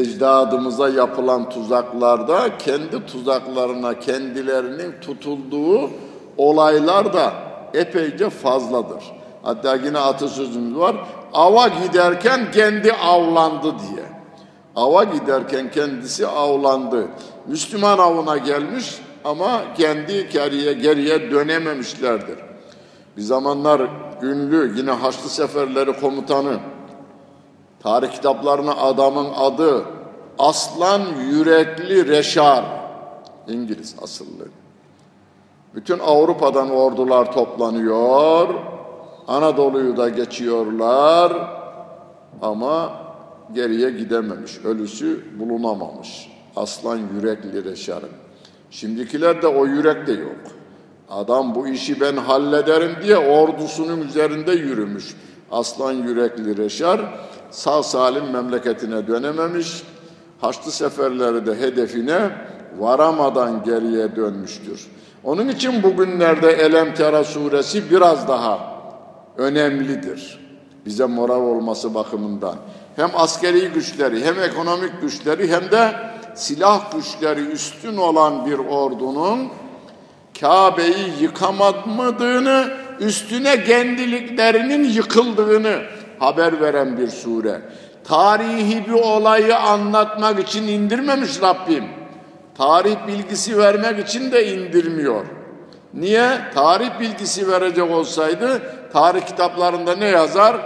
ecdadımıza yapılan tuzaklarda kendi tuzaklarına kendilerinin tutulduğu olaylar da epeyce fazladır. Hatta yine atasözümüz var. Ava giderken kendi avlandı diye. Ava giderken kendisi avlandı. Müslüman avına gelmiş ama kendi geriye, geriye dönememişlerdir. Bir zamanlar ünlü yine Haçlı Seferleri komutanı tarih kitaplarına adamın adı aslan yürekli Reşar, İngiliz asıllı. Bütün Avrupa'dan ordular toplanıyor, Anadolu'yu da geçiyorlar ama geriye gidememiş, ölüsü bulunamamış. Aslan yürekli Reşar'ın. Şimdikiler de o yürek de yok. Adam bu işi ben hallederim diye ordusunun üzerinde yürümüş. Aslan yürekli Reşar sağ salim memleketine dönememiş. Haçlı seferleri de hedefine varamadan geriye dönmüştür. Onun için bugünlerde Elem Tera suresi biraz daha önemlidir. Bize moral olması bakımından. Hem askeri güçleri hem ekonomik güçleri hem de silah güçleri üstün olan bir ordunun Kabe'yi yıkamadığını, üstüne kendiliklerinin yıkıldığını haber veren bir sure. Tarihi bir olayı anlatmak için indirmemiş Rabbim. Tarih bilgisi vermek için de indirmiyor. Niye? Tarih bilgisi verecek olsaydı tarih kitaplarında ne yazar?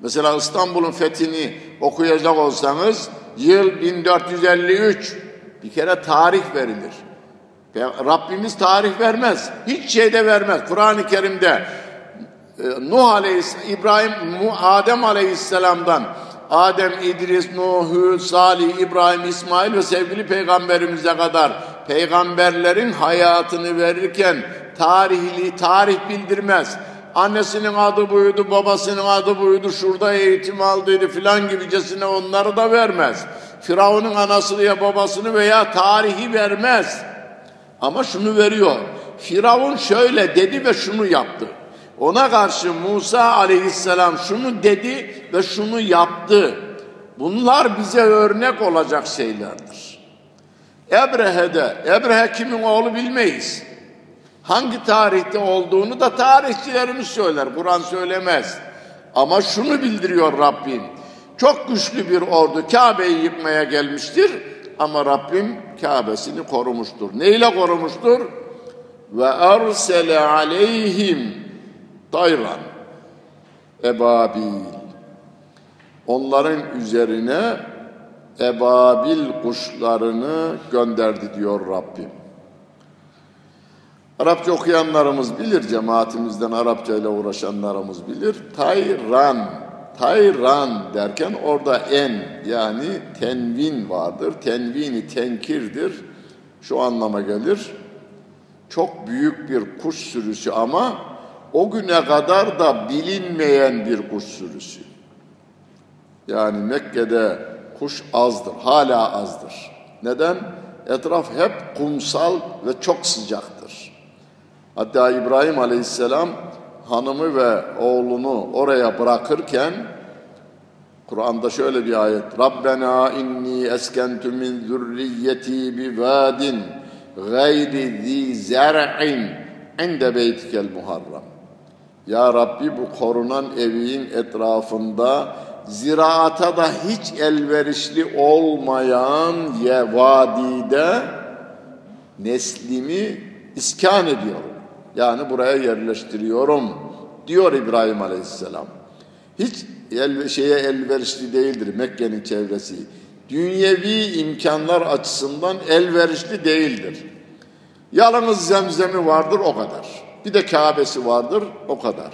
Mesela İstanbul'un fethini okuyacak olsanız yıl 1453 bir kere tarih verilir. Rabbimiz tarih vermez. Hiç şeyde vermez. Kur'an-ı Kerim'de e, Nuh Aleyhisselam, İbrahim, Adem Aleyhisselam'dan Adem, İdris, Nuh, Salih, İbrahim, İsmail ve sevgili peygamberimize kadar peygamberlerin hayatını verirken tarihli tarih bildirmez. Annesinin adı buydu, babasının adı buydu, şurada eğitim aldıydı filan gibicesine onları da vermez. Firavun'un anasını ya babasını veya tarihi vermez. Ama şunu veriyor. Firavun şöyle dedi ve şunu yaptı. Ona karşı Musa aleyhisselam şunu dedi ve şunu yaptı. Bunlar bize örnek olacak şeylerdir. Ebrehe'de, Ebrehe kimin oğlu bilmeyiz. Hangi tarihte olduğunu da tarihçilerimiz söyler, Kur'an söylemez. Ama şunu bildiriyor Rabbim. Çok güçlü bir ordu Kabe'yi yıkmaya gelmiştir ama Rabbim Kabe'sini korumuştur. Neyle korumuştur? Ve ersele aleyhim tayran ebabil. Onların üzerine ebabil kuşlarını gönderdi diyor Rabbim. Arapça okuyanlarımız bilir, cemaatimizden Arapça ile uğraşanlarımız bilir. Tayran, tayran derken orada en yani tenvin vardır. Tenvini tenkirdir. Şu anlama gelir. Çok büyük bir kuş sürüsü ama o güne kadar da bilinmeyen bir kuş sürüsü. Yani Mekke'de kuş azdır, hala azdır. Neden? Etraf hep kumsal ve çok sıcaktır. Hatta İbrahim Aleyhisselam hanımı ve oğlunu oraya bırakırken Kur'an'da şöyle bir ayet. Rabbena inni eskentu min zürriyeti bi vadin gayri zi zer'in inde beytikel muharram. Ya Rabbi bu korunan evin etrafında ziraata da hiç elverişli olmayan ye vadide neslimi iskan ediyorum. Yani buraya yerleştiriyorum diyor İbrahim Aleyhisselam. Hiç el, şeye elverişli değildir Mekke'nin çevresi. Dünyevi imkanlar açısından elverişli değildir. Yalnız zemzemi vardır o kadar. Bir de Kabe'si vardır o kadar.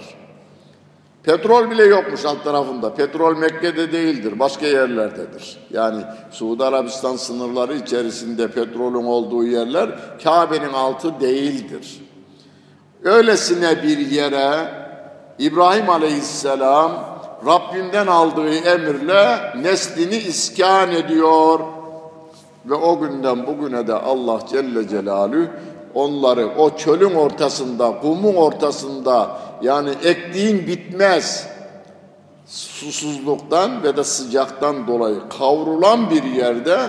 Petrol bile yokmuş alt tarafında. Petrol Mekke'de değildir, başka yerlerdedir. Yani Suudi Arabistan sınırları içerisinde petrolün olduğu yerler Kabe'nin altı değildir. Öylesine bir yere İbrahim Aleyhisselam Rabbimden aldığı emirle neslini iskan ediyor. Ve o günden bugüne de Allah Celle Celaluhu onları o çölün ortasında, kumun ortasında yani ektiğin bitmez susuzluktan ve de sıcaktan dolayı kavrulan bir yerde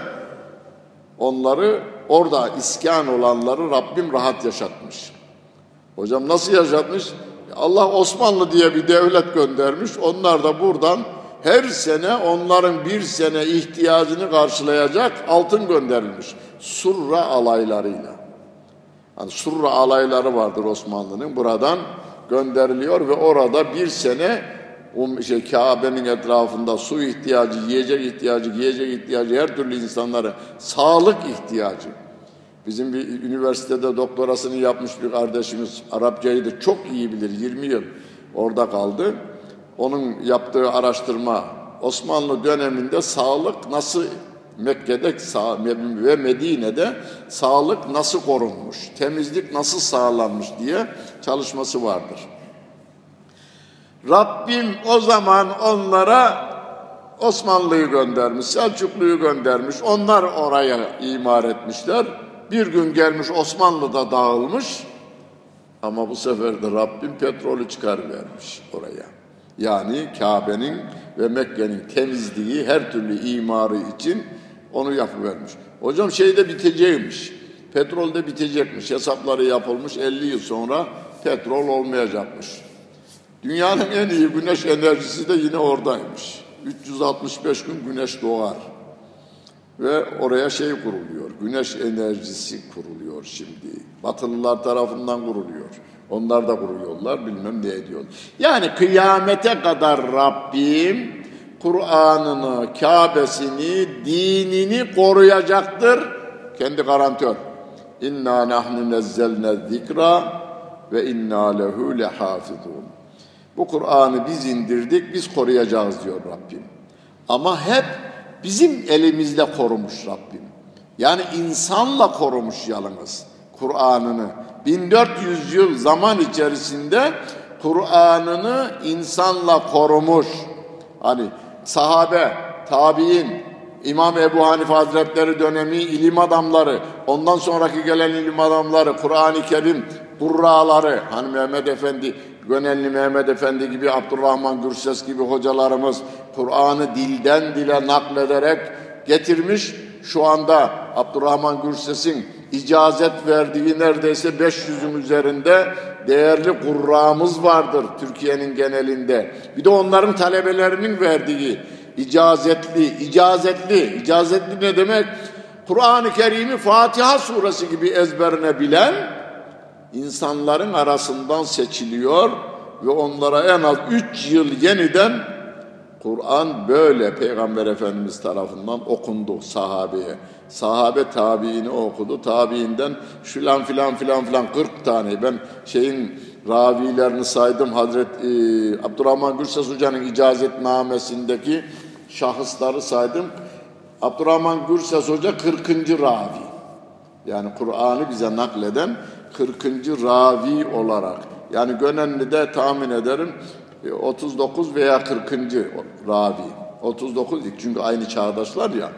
onları orada iskan olanları Rabbim rahat yaşatmış. Hocam nasıl yaşatmış? Allah Osmanlı diye bir devlet göndermiş. Onlar da buradan her sene onların bir sene ihtiyacını karşılayacak altın gönderilmiş. Surra alaylarıyla. Hani surra alayları vardır Osmanlı'nın. Buradan gönderiliyor ve orada bir sene o şey Kabe'nin etrafında su ihtiyacı, yiyecek ihtiyacı, giyecek ihtiyacı, her türlü insanlara sağlık ihtiyacı. Bizim bir üniversitede doktorasını yapmış bir kardeşimiz Arapçayı da çok iyi bilir. 20 yıl orada kaldı. Onun yaptığı araştırma Osmanlı döneminde sağlık nasıl Mekke'de ve Medine'de sağlık nasıl korunmuş, temizlik nasıl sağlanmış diye çalışması vardır. Rabbim o zaman onlara Osmanlı'yı göndermiş, Selçuklu'yu göndermiş. Onlar oraya imar etmişler. Bir gün gelmiş Osmanlı'da dağılmış. Ama bu sefer de Rabbim petrolü çıkarvermiş oraya. Yani Kabe'nin ve Mekke'nin temizliği her türlü imarı için onu yapıvermiş. Hocam şeyde bitecekmiş. Petrolde bitecekmiş. Hesapları yapılmış 50 yıl sonra petrol olmayacakmış. Dünyanın en iyi güneş enerjisi de yine oradaymış. 365 gün güneş doğar. Ve oraya şey kuruluyor, güneş enerjisi kuruluyor şimdi. Batılılar tarafından kuruluyor. Onlar da kuruyorlar, bilmem ne ediyorlar. Yani kıyamete kadar Rabbim Kur'an'ını, Kabe'sini, dinini koruyacaktır. Kendi garantör. İnna nahnu nezzelne zikra ve inna lehu lehafizun. Bu Kur'an'ı biz indirdik, biz koruyacağız diyor Rabbim. Ama hep bizim elimizle korumuş Rabbim. Yani insanla korumuş yalnız Kur'an'ını. 1400 yıl zaman içerisinde Kur'an'ını insanla korumuş. Hani sahabe, tabi'in, İmam Ebu Hanife Hazretleri dönemi ilim adamları, ondan sonraki gelen ilim adamları, Kur'an-ı Kerim burraları, hani Mehmet Efendi, Gönelli Mehmet Efendi gibi, Abdurrahman Gürses gibi hocalarımız Kur'an'ı dilden dile naklederek getirmiş. Şu anda Abdurrahman Gürses'in icazet verdiği neredeyse 500'ün üzerinde değerli kurramız vardır Türkiye'nin genelinde. Bir de onların talebelerinin verdiği icazetli, icazetli, icazetli ne demek? Kur'an-ı Kerim'i Fatiha suresi gibi ezberine bilen insanların arasından seçiliyor ve onlara en az üç yıl yeniden Kur'an böyle Peygamber Efendimiz tarafından okundu sahabeye. Sahabe tabiini okudu. Tabiinden filan filan filan filan 40 tane. Ben şeyin ravilerini saydım. Hazret e, Abdurrahman Gürses Hoca'nın icazetnamesindeki şahısları saydım. Abdurrahman Gürses Hoca 40. ravi. Yani Kur'an'ı bize nakleden 40. ravi olarak. Yani Gönenli'de tahmin ederim 39 e, veya 40. ravi. 39 çünkü aynı çağdaşlar ya.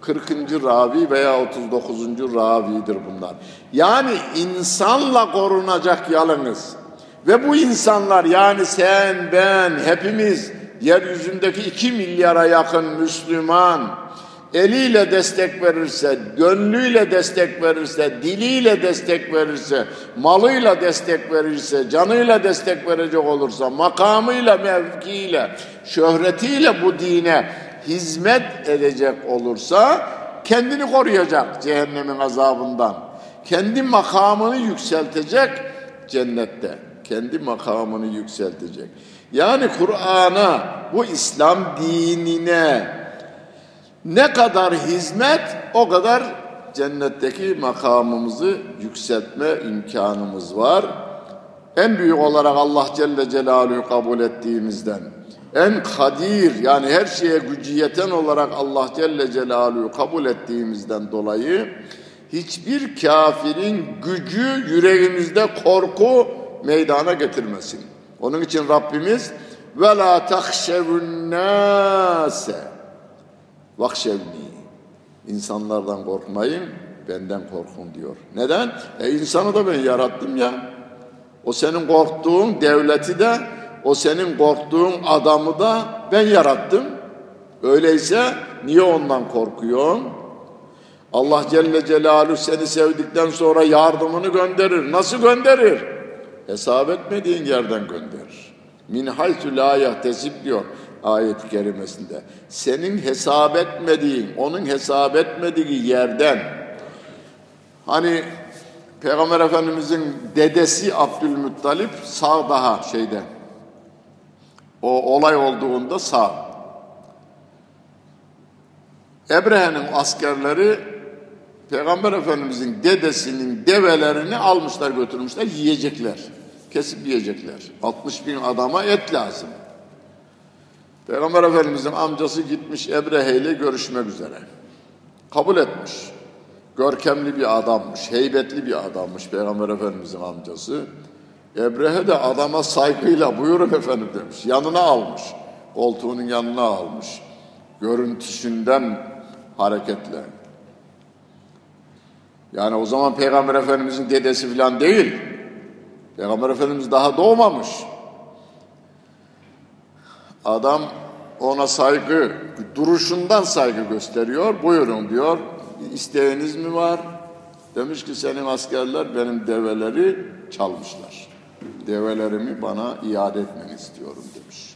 40. ravi veya 39. ravidir bunlar. Yani insanla korunacak yalınız. Ve bu insanlar yani sen, ben, hepimiz yeryüzündeki 2 milyara yakın Müslüman eliyle destek verirse, gönlüyle destek verirse, diliyle destek verirse, malıyla destek verirse, canıyla destek verecek olursa, makamıyla, mevkiyle, şöhretiyle bu dine hizmet edecek olursa kendini koruyacak cehennemin azabından. Kendi makamını yükseltecek cennette. Kendi makamını yükseltecek. Yani Kur'an'a, bu İslam dinine, ne kadar hizmet o kadar cennetteki makamımızı yükseltme imkanımız var. En büyük olarak Allah Celle Celaluhu kabul ettiğimizden, en kadir yani her şeye gücü yeten olarak Allah Celle Celaluhu kabul ettiğimizden dolayı hiçbir kafirin gücü yüreğimizde korku meydana getirmesin. Onun için Rabbimiz ve la tahşevun nase Vakşevni. İnsanlardan korkmayın, benden korkun diyor. Neden? E insanı da ben yarattım ya. O senin korktuğun devleti de, o senin korktuğun adamı da ben yarattım. Öyleyse niye ondan korkuyorsun? Allah Celle Celaluhu seni sevdikten sonra yardımını gönderir. Nasıl gönderir? Hesap etmediğin yerden gönderir. Min haytü la yahtesib diyor ayet-i kerimesinde. Senin hesap etmediğin, onun hesap etmediği yerden hani Peygamber Efendimizin dedesi Abdülmuttalip sağ daha şeyde O olay olduğunda sağ. Ebrehe'nin askerleri Peygamber Efendimizin dedesinin develerini almışlar götürmüşler yiyecekler. Kesip yiyecekler. 60 bin adama et lazım. Peygamber Efendimizin amcası gitmiş Ebrehe ile görüşmek üzere. Kabul etmiş. Görkemli bir adammış, heybetli bir adammış Peygamber Efendimizin amcası. Ebrehe de adama saygıyla buyurun efendim demiş. Yanına almış. Koltuğunun yanına almış. Görüntüsünden hareketle. Yani o zaman Peygamber Efendimizin dedesi falan değil. Peygamber Efendimiz daha doğmamış. Adam ona saygı, duruşundan saygı gösteriyor. Buyurun diyor. İsteğiniz mi var? Demiş ki senin askerler benim develeri çalmışlar. Develerimi bana iade etmeni istiyorum demiş.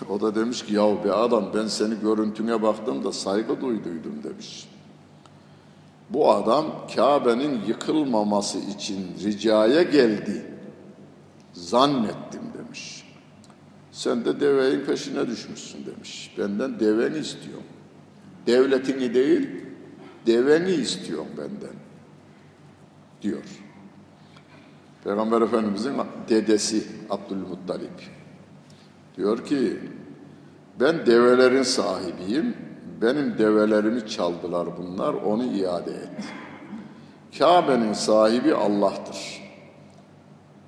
[laughs] O da demiş ki yahu be adam ben seni görüntüne baktım da saygı duyduydum demiş. Bu adam Kabe'nin yıkılmaması için ricaya geldi. Zannettim. Sen de deveyin peşine düşmüşsün demiş. Benden deveni istiyorum. Devletini değil, deveni istiyorum benden. Diyor. Peygamber Efendimizin dedesi Abdülmuttalip. Diyor ki ben develerin sahibiyim. Benim develerimi çaldılar bunlar. Onu iade et. Kabe'nin sahibi Allah'tır.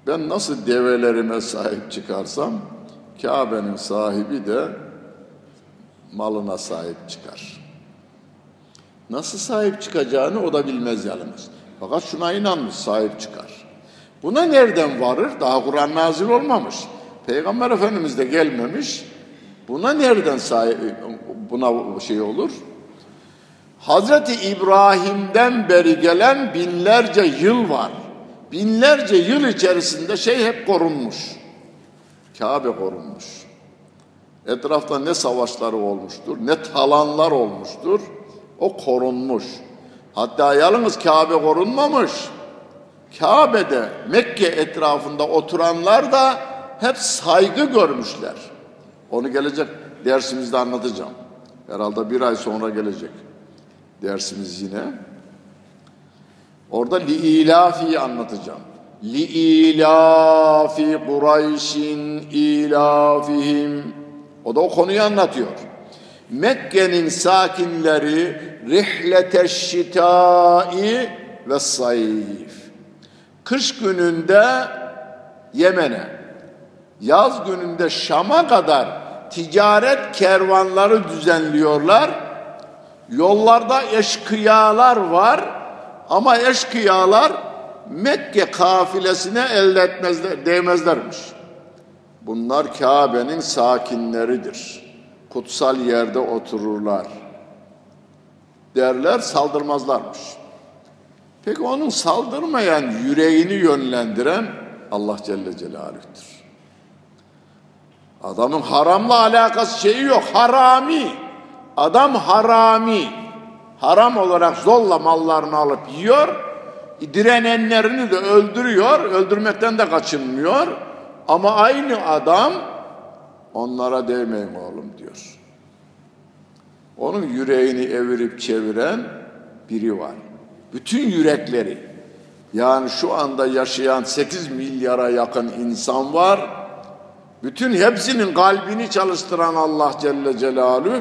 Ben nasıl develerime sahip çıkarsam Kabe'nin sahibi de malına sahip çıkar. Nasıl sahip çıkacağını o da bilmez yalnız. Fakat şuna inanmış sahip çıkar. Buna nereden varır? Daha Kur'an nazil olmamış. Peygamber Efendimiz de gelmemiş. Buna nereden sahip, buna şey olur? Hazreti İbrahim'den beri gelen binlerce yıl var. Binlerce yıl içerisinde şey hep korunmuş. Kabe korunmuş. Etrafta ne savaşları olmuştur, ne talanlar olmuştur. O korunmuş. Hatta yalnız Kabe korunmamış. Kabe'de Mekke etrafında oturanlar da hep saygı görmüşler. Onu gelecek dersimizde anlatacağım. Herhalde bir ay sonra gelecek dersimiz yine. Orada li ilafi anlatacağım. İlafi Kureyşin ilafihim. O da o konuyu anlatıyor. Mekke'nin sakinleri rihleteş şitai ve sayf. Kış gününde Yemen'e, yaz gününde Şam'a kadar ticaret kervanları düzenliyorlar. Yollarda eşkıyalar var ama eşkıyalar Mekke kafilesine elde etmezler, değmezlermiş. Bunlar Kabe'nin sakinleridir. Kutsal yerde otururlar. Derler saldırmazlarmış. Peki onun saldırmayan yüreğini yönlendiren Allah Celle Celaluh'tür. Adamın haramla alakası şeyi yok. Harami. Adam harami. Haram olarak zorla mallarını alıp yiyor. Direnenlerini de öldürüyor. Öldürmekten de kaçınmıyor. Ama aynı adam onlara değmeyin oğlum diyor. Onun yüreğini evirip çeviren biri var. Bütün yürekleri yani şu anda yaşayan 8 milyara yakın insan var. Bütün hepsinin kalbini çalıştıran Allah Celle Celaluhu,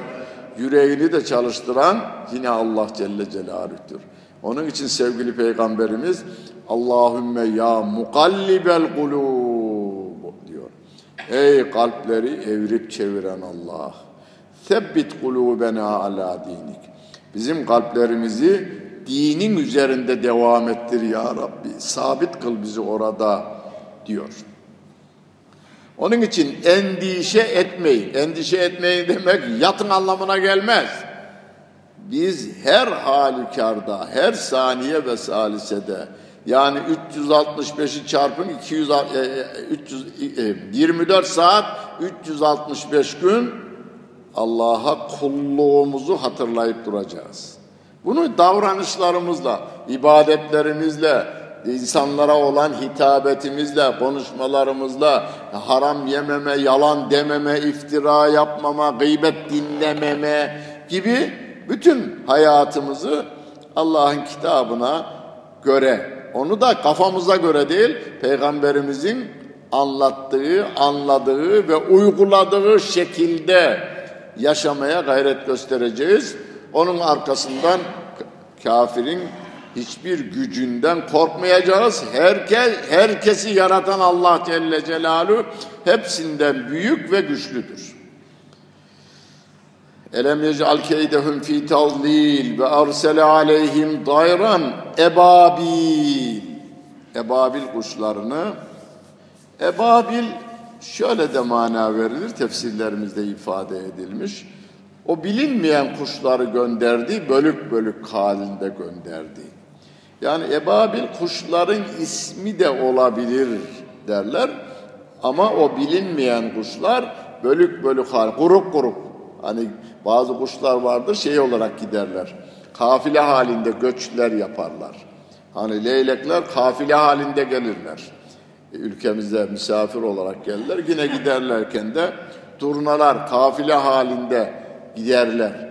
yüreğini de çalıştıran yine Allah Celle Celaluhu'dur. Onun için sevgili Peygamberimiz Allahümme ya mukallibel kulub diyor. Ey kalpleri evirip çeviren Allah. Sebbit kulubena ala dinik. Bizim kalplerimizi dinin üzerinde devam ettir ya Rabbi. Sabit kıl bizi orada diyor. Onun için endişe etmeyin. Endişe etmeyin demek yatın anlamına gelmez. Biz her halükarda, her saniye ve salisede yani 365'i çarpın 200, 300, 24 saat 365 gün Allah'a kulluğumuzu hatırlayıp duracağız. Bunu davranışlarımızla, ibadetlerimizle, insanlara olan hitabetimizle, konuşmalarımızla, haram yememe, yalan dememe, iftira yapmama, gıybet dinlememe gibi bütün hayatımızı Allah'ın kitabına göre, onu da kafamıza göre değil, Peygamberimizin anlattığı, anladığı ve uyguladığı şekilde yaşamaya gayret göstereceğiz. Onun arkasından kafirin hiçbir gücünden korkmayacağız. Herkes, herkesi yaratan Allah Celle Celaluhu hepsinden büyük ve güçlüdür. Elem yec'al keydehum fi tavlil ve arsele aleyhim dayran ebabil. Ebabil kuşlarını ebabil şöyle de mana verilir tefsirlerimizde ifade edilmiş. O bilinmeyen kuşları gönderdi, bölük bölük halinde gönderdi. Yani ebabil kuşların ismi de olabilir derler. Ama o bilinmeyen kuşlar bölük bölük hal, grup grup. Hani bazı kuşlar vardır şey olarak giderler. Kafile halinde göçler yaparlar. Hani leylekler kafile halinde gelirler. E, ülkemizde misafir olarak gelirler. Yine giderlerken de turnalar kafile halinde giderler.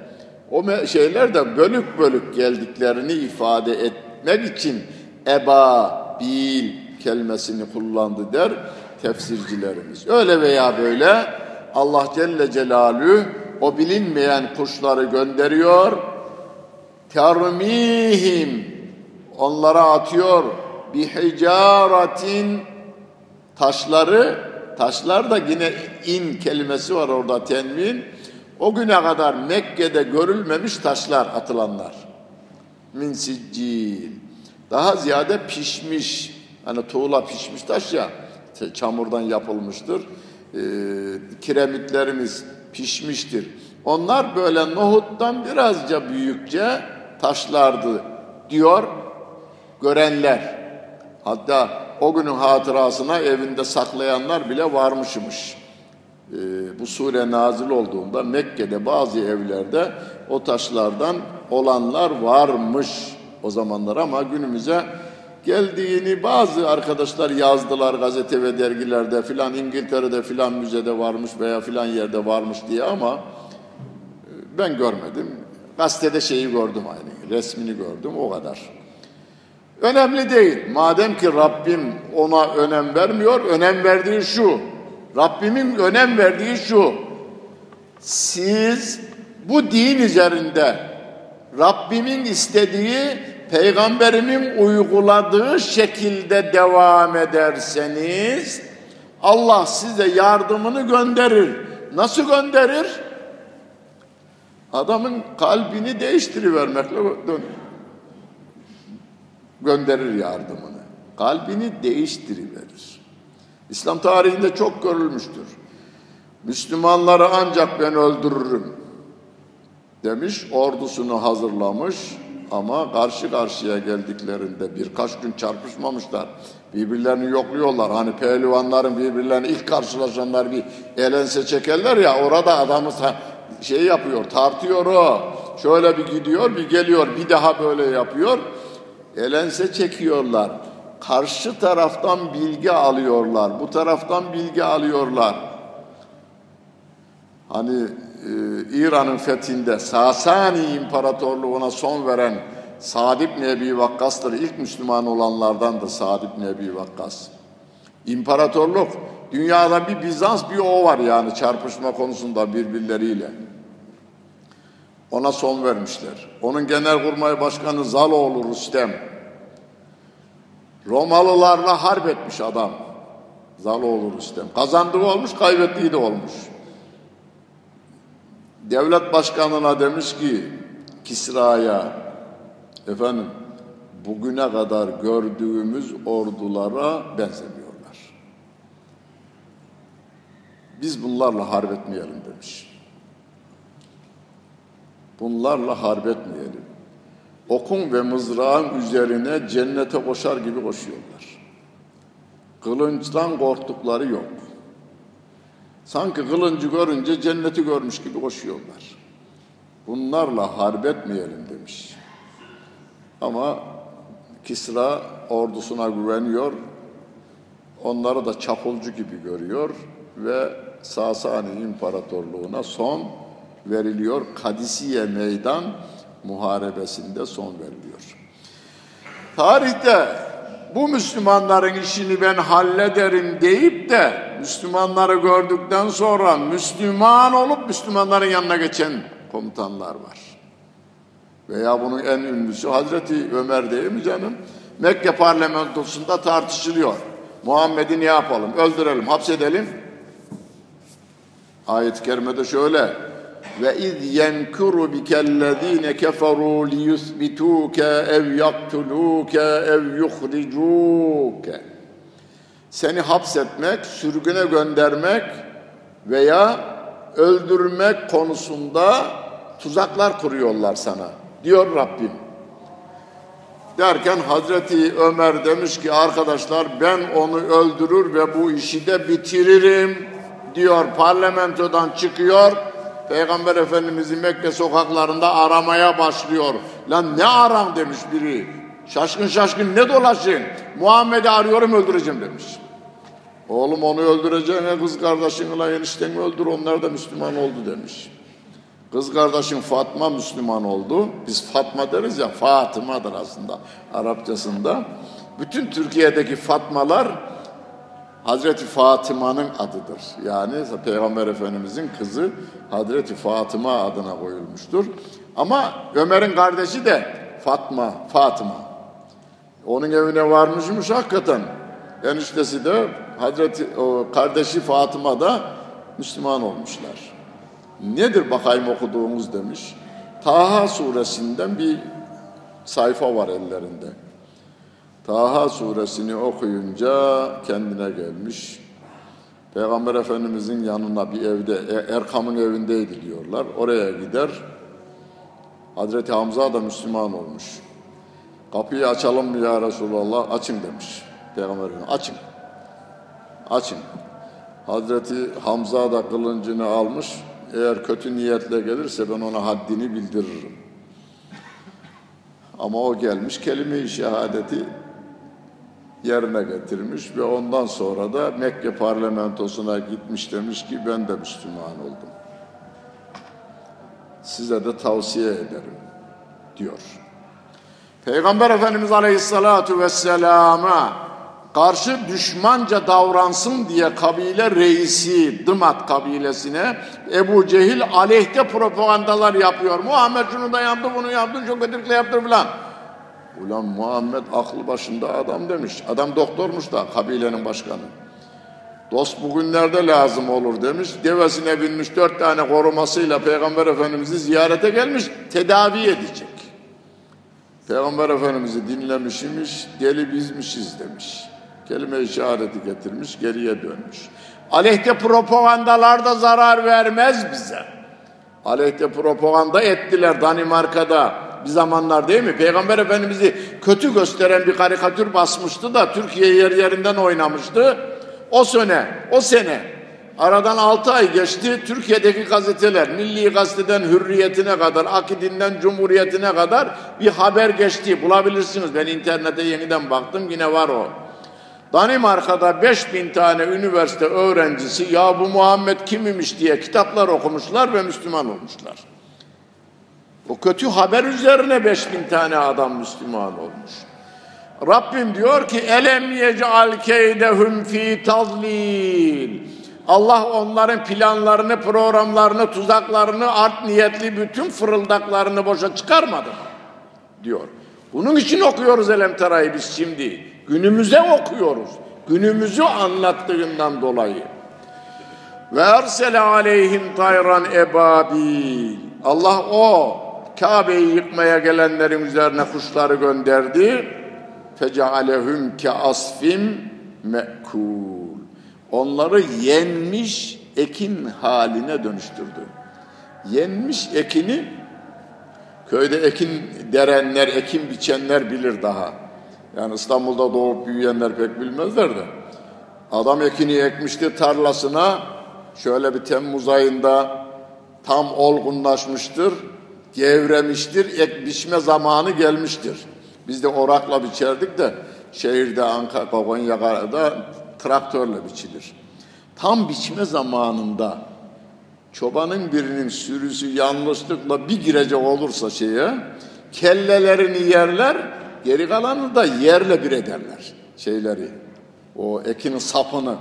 O şeyler de bölük bölük geldiklerini ifade etmek için eba, bil kelimesini kullandı der tefsircilerimiz. Öyle veya böyle Allah Celle Celaluhu o bilinmeyen kuşları gönderiyor. Termihim onlara atıyor bir hicaratin taşları taşlar da yine in kelimesi var orada tenvin o güne kadar Mekke'de görülmemiş taşlar atılanlar. Min siccil. Daha ziyade pişmiş. Hani tuğla pişmiş taş ya. Çamurdan yapılmıştır. Ee, kiremitlerimiz pişmiştir. Onlar böyle nohuttan birazca büyükçe taşlardı diyor görenler. Hatta o günün hatırasına evinde saklayanlar bile varmışmış e, bu sure nazil olduğunda Mekke'de bazı evlerde o taşlardan olanlar varmış o zamanlar ama günümüze geldiğini bazı arkadaşlar yazdılar gazete ve dergilerde filan İngiltere'de filan müzede varmış veya filan yerde varmış diye ama e, ben görmedim. Gazetede şeyi gördüm aynı, resmini gördüm o kadar. Önemli değil. Madem ki Rabbim ona önem vermiyor, önem verdiği şu. Rabbimin önem verdiği şu. Siz bu din üzerinde Rabbimin istediği, peygamberimin uyguladığı şekilde devam ederseniz Allah size yardımını gönderir. Nasıl gönderir? Adamın kalbini değiştirivermekle gönderir yardımını. Kalbini değiştiriverir. İslam tarihinde çok görülmüştür. Müslümanları ancak ben öldürürüm demiş, ordusunu hazırlamış ama karşı karşıya geldiklerinde birkaç gün çarpışmamışlar. Birbirlerini yokluyorlar. Hani pehlivanların birbirlerini ilk karşılaşanlar bir elense çekerler ya orada adamı şey yapıyor, tartıyor o. Şöyle bir gidiyor, bir geliyor, bir daha böyle yapıyor. Elense çekiyorlar karşı taraftan bilgi alıyorlar. Bu taraftan bilgi alıyorlar. Hani İran'ın fethinde Sasani İmparatorluğu'na son veren Sa'd ibn Ebi Vakkas'tır. İlk Müslüman olanlardan da Sa'd ibn Ebi Vakkas. İmparatorluk, dünyada bir Bizans bir o var yani çarpışma konusunda birbirleriyle. Ona son vermişler. Onun genelkurmay başkanı Zaloğlu Rüstem. Romalılarla harp etmiş adam. Zaloğlu Rüstem. Kazandığı olmuş, kaybettiği de olmuş. Devlet başkanına demiş ki Kisra'ya efendim bugüne kadar gördüğümüz ordulara benzemiyorlar. Biz bunlarla harp etmeyelim demiş. Bunlarla harp etmeyelim okun ve mızrağın üzerine cennete koşar gibi koşuyorlar. Kılınçtan korktukları yok. Sanki kılıncı görünce cenneti görmüş gibi koşuyorlar. Bunlarla harp etmeyelim demiş. Ama Kisra ordusuna güveniyor. Onları da çapulcu gibi görüyor ve Sasani İmparatorluğu'na son veriliyor. Kadisiye meydan muharebesinde son veriliyor. Tarihte bu Müslümanların işini ben hallederim deyip de Müslümanları gördükten sonra Müslüman olup Müslümanların yanına geçen komutanlar var. Veya bunun en ünlüsü Hazreti Ömer değil mi canım? Mekke parlamentosunda tartışılıyor. Muhammed'i ne yapalım? Öldürelim, hapsedelim. Ayet-i kerimede şöyle. Ve iz yenkuru bikellezine keferu liyuthbituke ev yaktuluke ev yuhricuke. Seni hapsetmek, sürgüne göndermek veya öldürmek konusunda tuzaklar kuruyorlar sana diyor Rabbim. Derken Hazreti Ömer demiş ki arkadaşlar ben onu öldürür ve bu işi de bitiririm diyor. Parlamentodan çıkıyor. Peygamber Efendimiz'i Mekke sokaklarında aramaya başlıyor. Lan ne aram demiş biri. Şaşkın şaşkın ne dolaşın? Muhammed'i arıyorum öldüreceğim demiş. Oğlum onu öldüreceğine kız kardeşinle enişteni öldür onlar da Müslüman oldu demiş. Kız kardeşim Fatma Müslüman oldu. Biz Fatma deriz ya Fatıma'dır aslında Arapçasında. Bütün Türkiye'deki Fatmalar Hazreti Fatıma'nın adıdır. Yani Peygamber Efendimizin kızı Hazreti Fatıma adına koyulmuştur. Ama Ömer'in kardeşi de Fatma, Fatıma. Onun evine varmışmış hakikaten. Eniştesi de Hazreti o kardeşi Fatıma da Müslüman olmuşlar. Nedir bakayım okuduğumuz demiş. Taha suresinden bir sayfa var ellerinde. Taha suresini okuyunca kendine gelmiş. Peygamber Efendimizin yanına bir evde, e, Erkam'ın evindeydi diyorlar. Oraya gider. Hazreti Hamza da Müslüman olmuş. Kapıyı açalım mı ya Resulallah? Açın demiş. Peygamber Efendimiz açın. Açın. Hazreti Hamza da kılıncını almış. Eğer kötü niyetle gelirse ben ona haddini bildiririm. Ama o gelmiş kelime-i şehadeti yerine getirmiş ve ondan sonra da Mekke parlamentosuna gitmiş demiş ki ben de Müslüman oldum. Size de tavsiye ederim diyor. Peygamber Efendimiz Aleyhisselatü Vesselam'a karşı düşmanca davransın diye kabile reisi Dımat kabilesine Ebu Cehil aleyhte propagandalar yapıyor. Muhammed şunu da yaptı bunu yaptı çok kötülükle yaptı filan. Ulan Muhammed aklı başında adam demiş. Adam doktormuş da kabilenin başkanı. Dost bugünlerde lazım olur demiş. Devesine binmiş dört tane korumasıyla Peygamber Efendimiz'i ziyarete gelmiş. Tedavi edecek. Peygamber Efendimiz'i dinlemişmiş, deli bizmişiz demiş. Kelime işareti getirmiş, geriye dönmüş. Aleyhte propagandalar da zarar vermez bize. Aleyhte propaganda ettiler Danimarka'da bir zamanlar değil mi? Peygamber Efendimiz'i kötü gösteren bir karikatür basmıştı da Türkiye yer yerinden oynamıştı. O sene, o sene aradan altı ay geçti. Türkiye'deki gazeteler, Milli Gazete'den Hürriyetine kadar, Akid'inden Cumhuriyetine kadar bir haber geçti. Bulabilirsiniz. Ben internete yeniden baktım yine var o. Danimarka'da 5000 tane üniversite öğrencisi ya bu Muhammed kimmiş diye kitaplar okumuşlar ve Müslüman olmuşlar. O kötü haber üzerine 5000 tane adam Müslüman olmuş. Rabbim diyor ki elem yec'al keydehum fi tazlil. Allah onların planlarını, programlarını, tuzaklarını, art niyetli bütün fırıldaklarını boşa çıkarmadı diyor. Bunun için okuyoruz Elemtera'yı biz şimdi. Günümüze okuyoruz. Günümüzü anlattığından dolayı. Ve ersele aleyhim tayran ebabil. Allah o Kabe'yi yıkmaya gelenlerin üzerine kuşları gönderdi. Fecealehum ke asfim me'kul. Onları yenmiş ekin haline dönüştürdü. Yenmiş ekini köyde ekin derenler, ekin biçenler bilir daha. Yani İstanbul'da doğup büyüyenler pek bilmezler de. Adam ekini ekmişti tarlasına. Şöyle bir Temmuz ayında tam olgunlaşmıştır, gevremiştir, ek biçme zamanı gelmiştir. Biz de orakla biçerdik de şehirde Ankara, Konya'da traktörle biçilir. Tam biçme zamanında çobanın birinin sürüsü yanlışlıkla bir girecek olursa şeye kellelerini yerler geri kalanını da yerle bir ederler şeyleri o ekinin sapını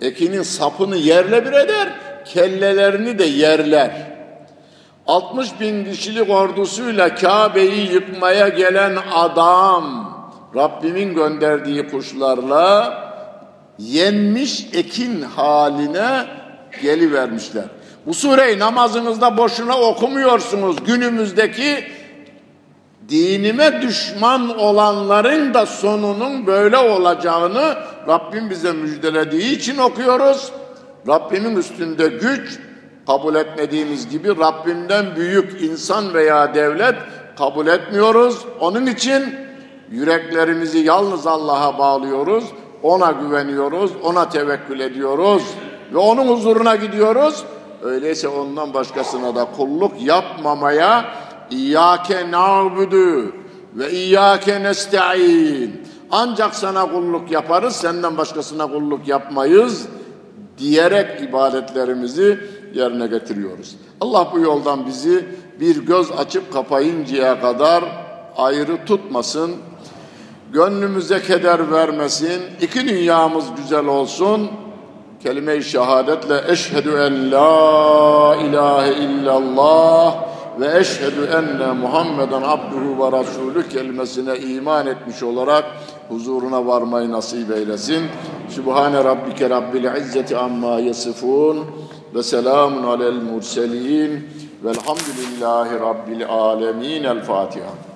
ekinin sapını yerle bir eder kellelerini de yerler 60 bin kişilik ordusuyla Kabe'yi yıkmaya gelen adam Rabbimin gönderdiği kuşlarla yenmiş ekin haline gelivermişler. Bu sureyi namazınızda boşuna okumuyorsunuz. Günümüzdeki dinime düşman olanların da sonunun böyle olacağını Rabbim bize müjdelediği için okuyoruz. Rabbimin üstünde güç kabul etmediğimiz gibi Rabbimden büyük insan veya devlet kabul etmiyoruz. Onun için yüreklerimizi yalnız Allah'a bağlıyoruz. Ona güveniyoruz, ona tevekkül ediyoruz ve onun huzuruna gidiyoruz. Öyleyse ondan başkasına da kulluk yapmamaya İyyâke na'budu ve İyyâke nesta'in. Ancak sana kulluk yaparız, senden başkasına kulluk yapmayız diyerek ibadetlerimizi yerine getiriyoruz. Allah bu yoldan bizi bir göz açıp kapayıncaya kadar ayrı tutmasın. Gönlümüze keder vermesin. İki dünyamız güzel olsun. Kelime-i şehadetle eşhedü en la ilahe illallah ve eşhedü enne Muhammeden abduhu ve rasulü kelimesine iman etmiş olarak huzuruna varmayı nasip eylesin. Sübhane rabbike rabbil izzeti amma yasifun ve selamun alel murselin velhamdülillahi rabbil alemin. El Fatiha.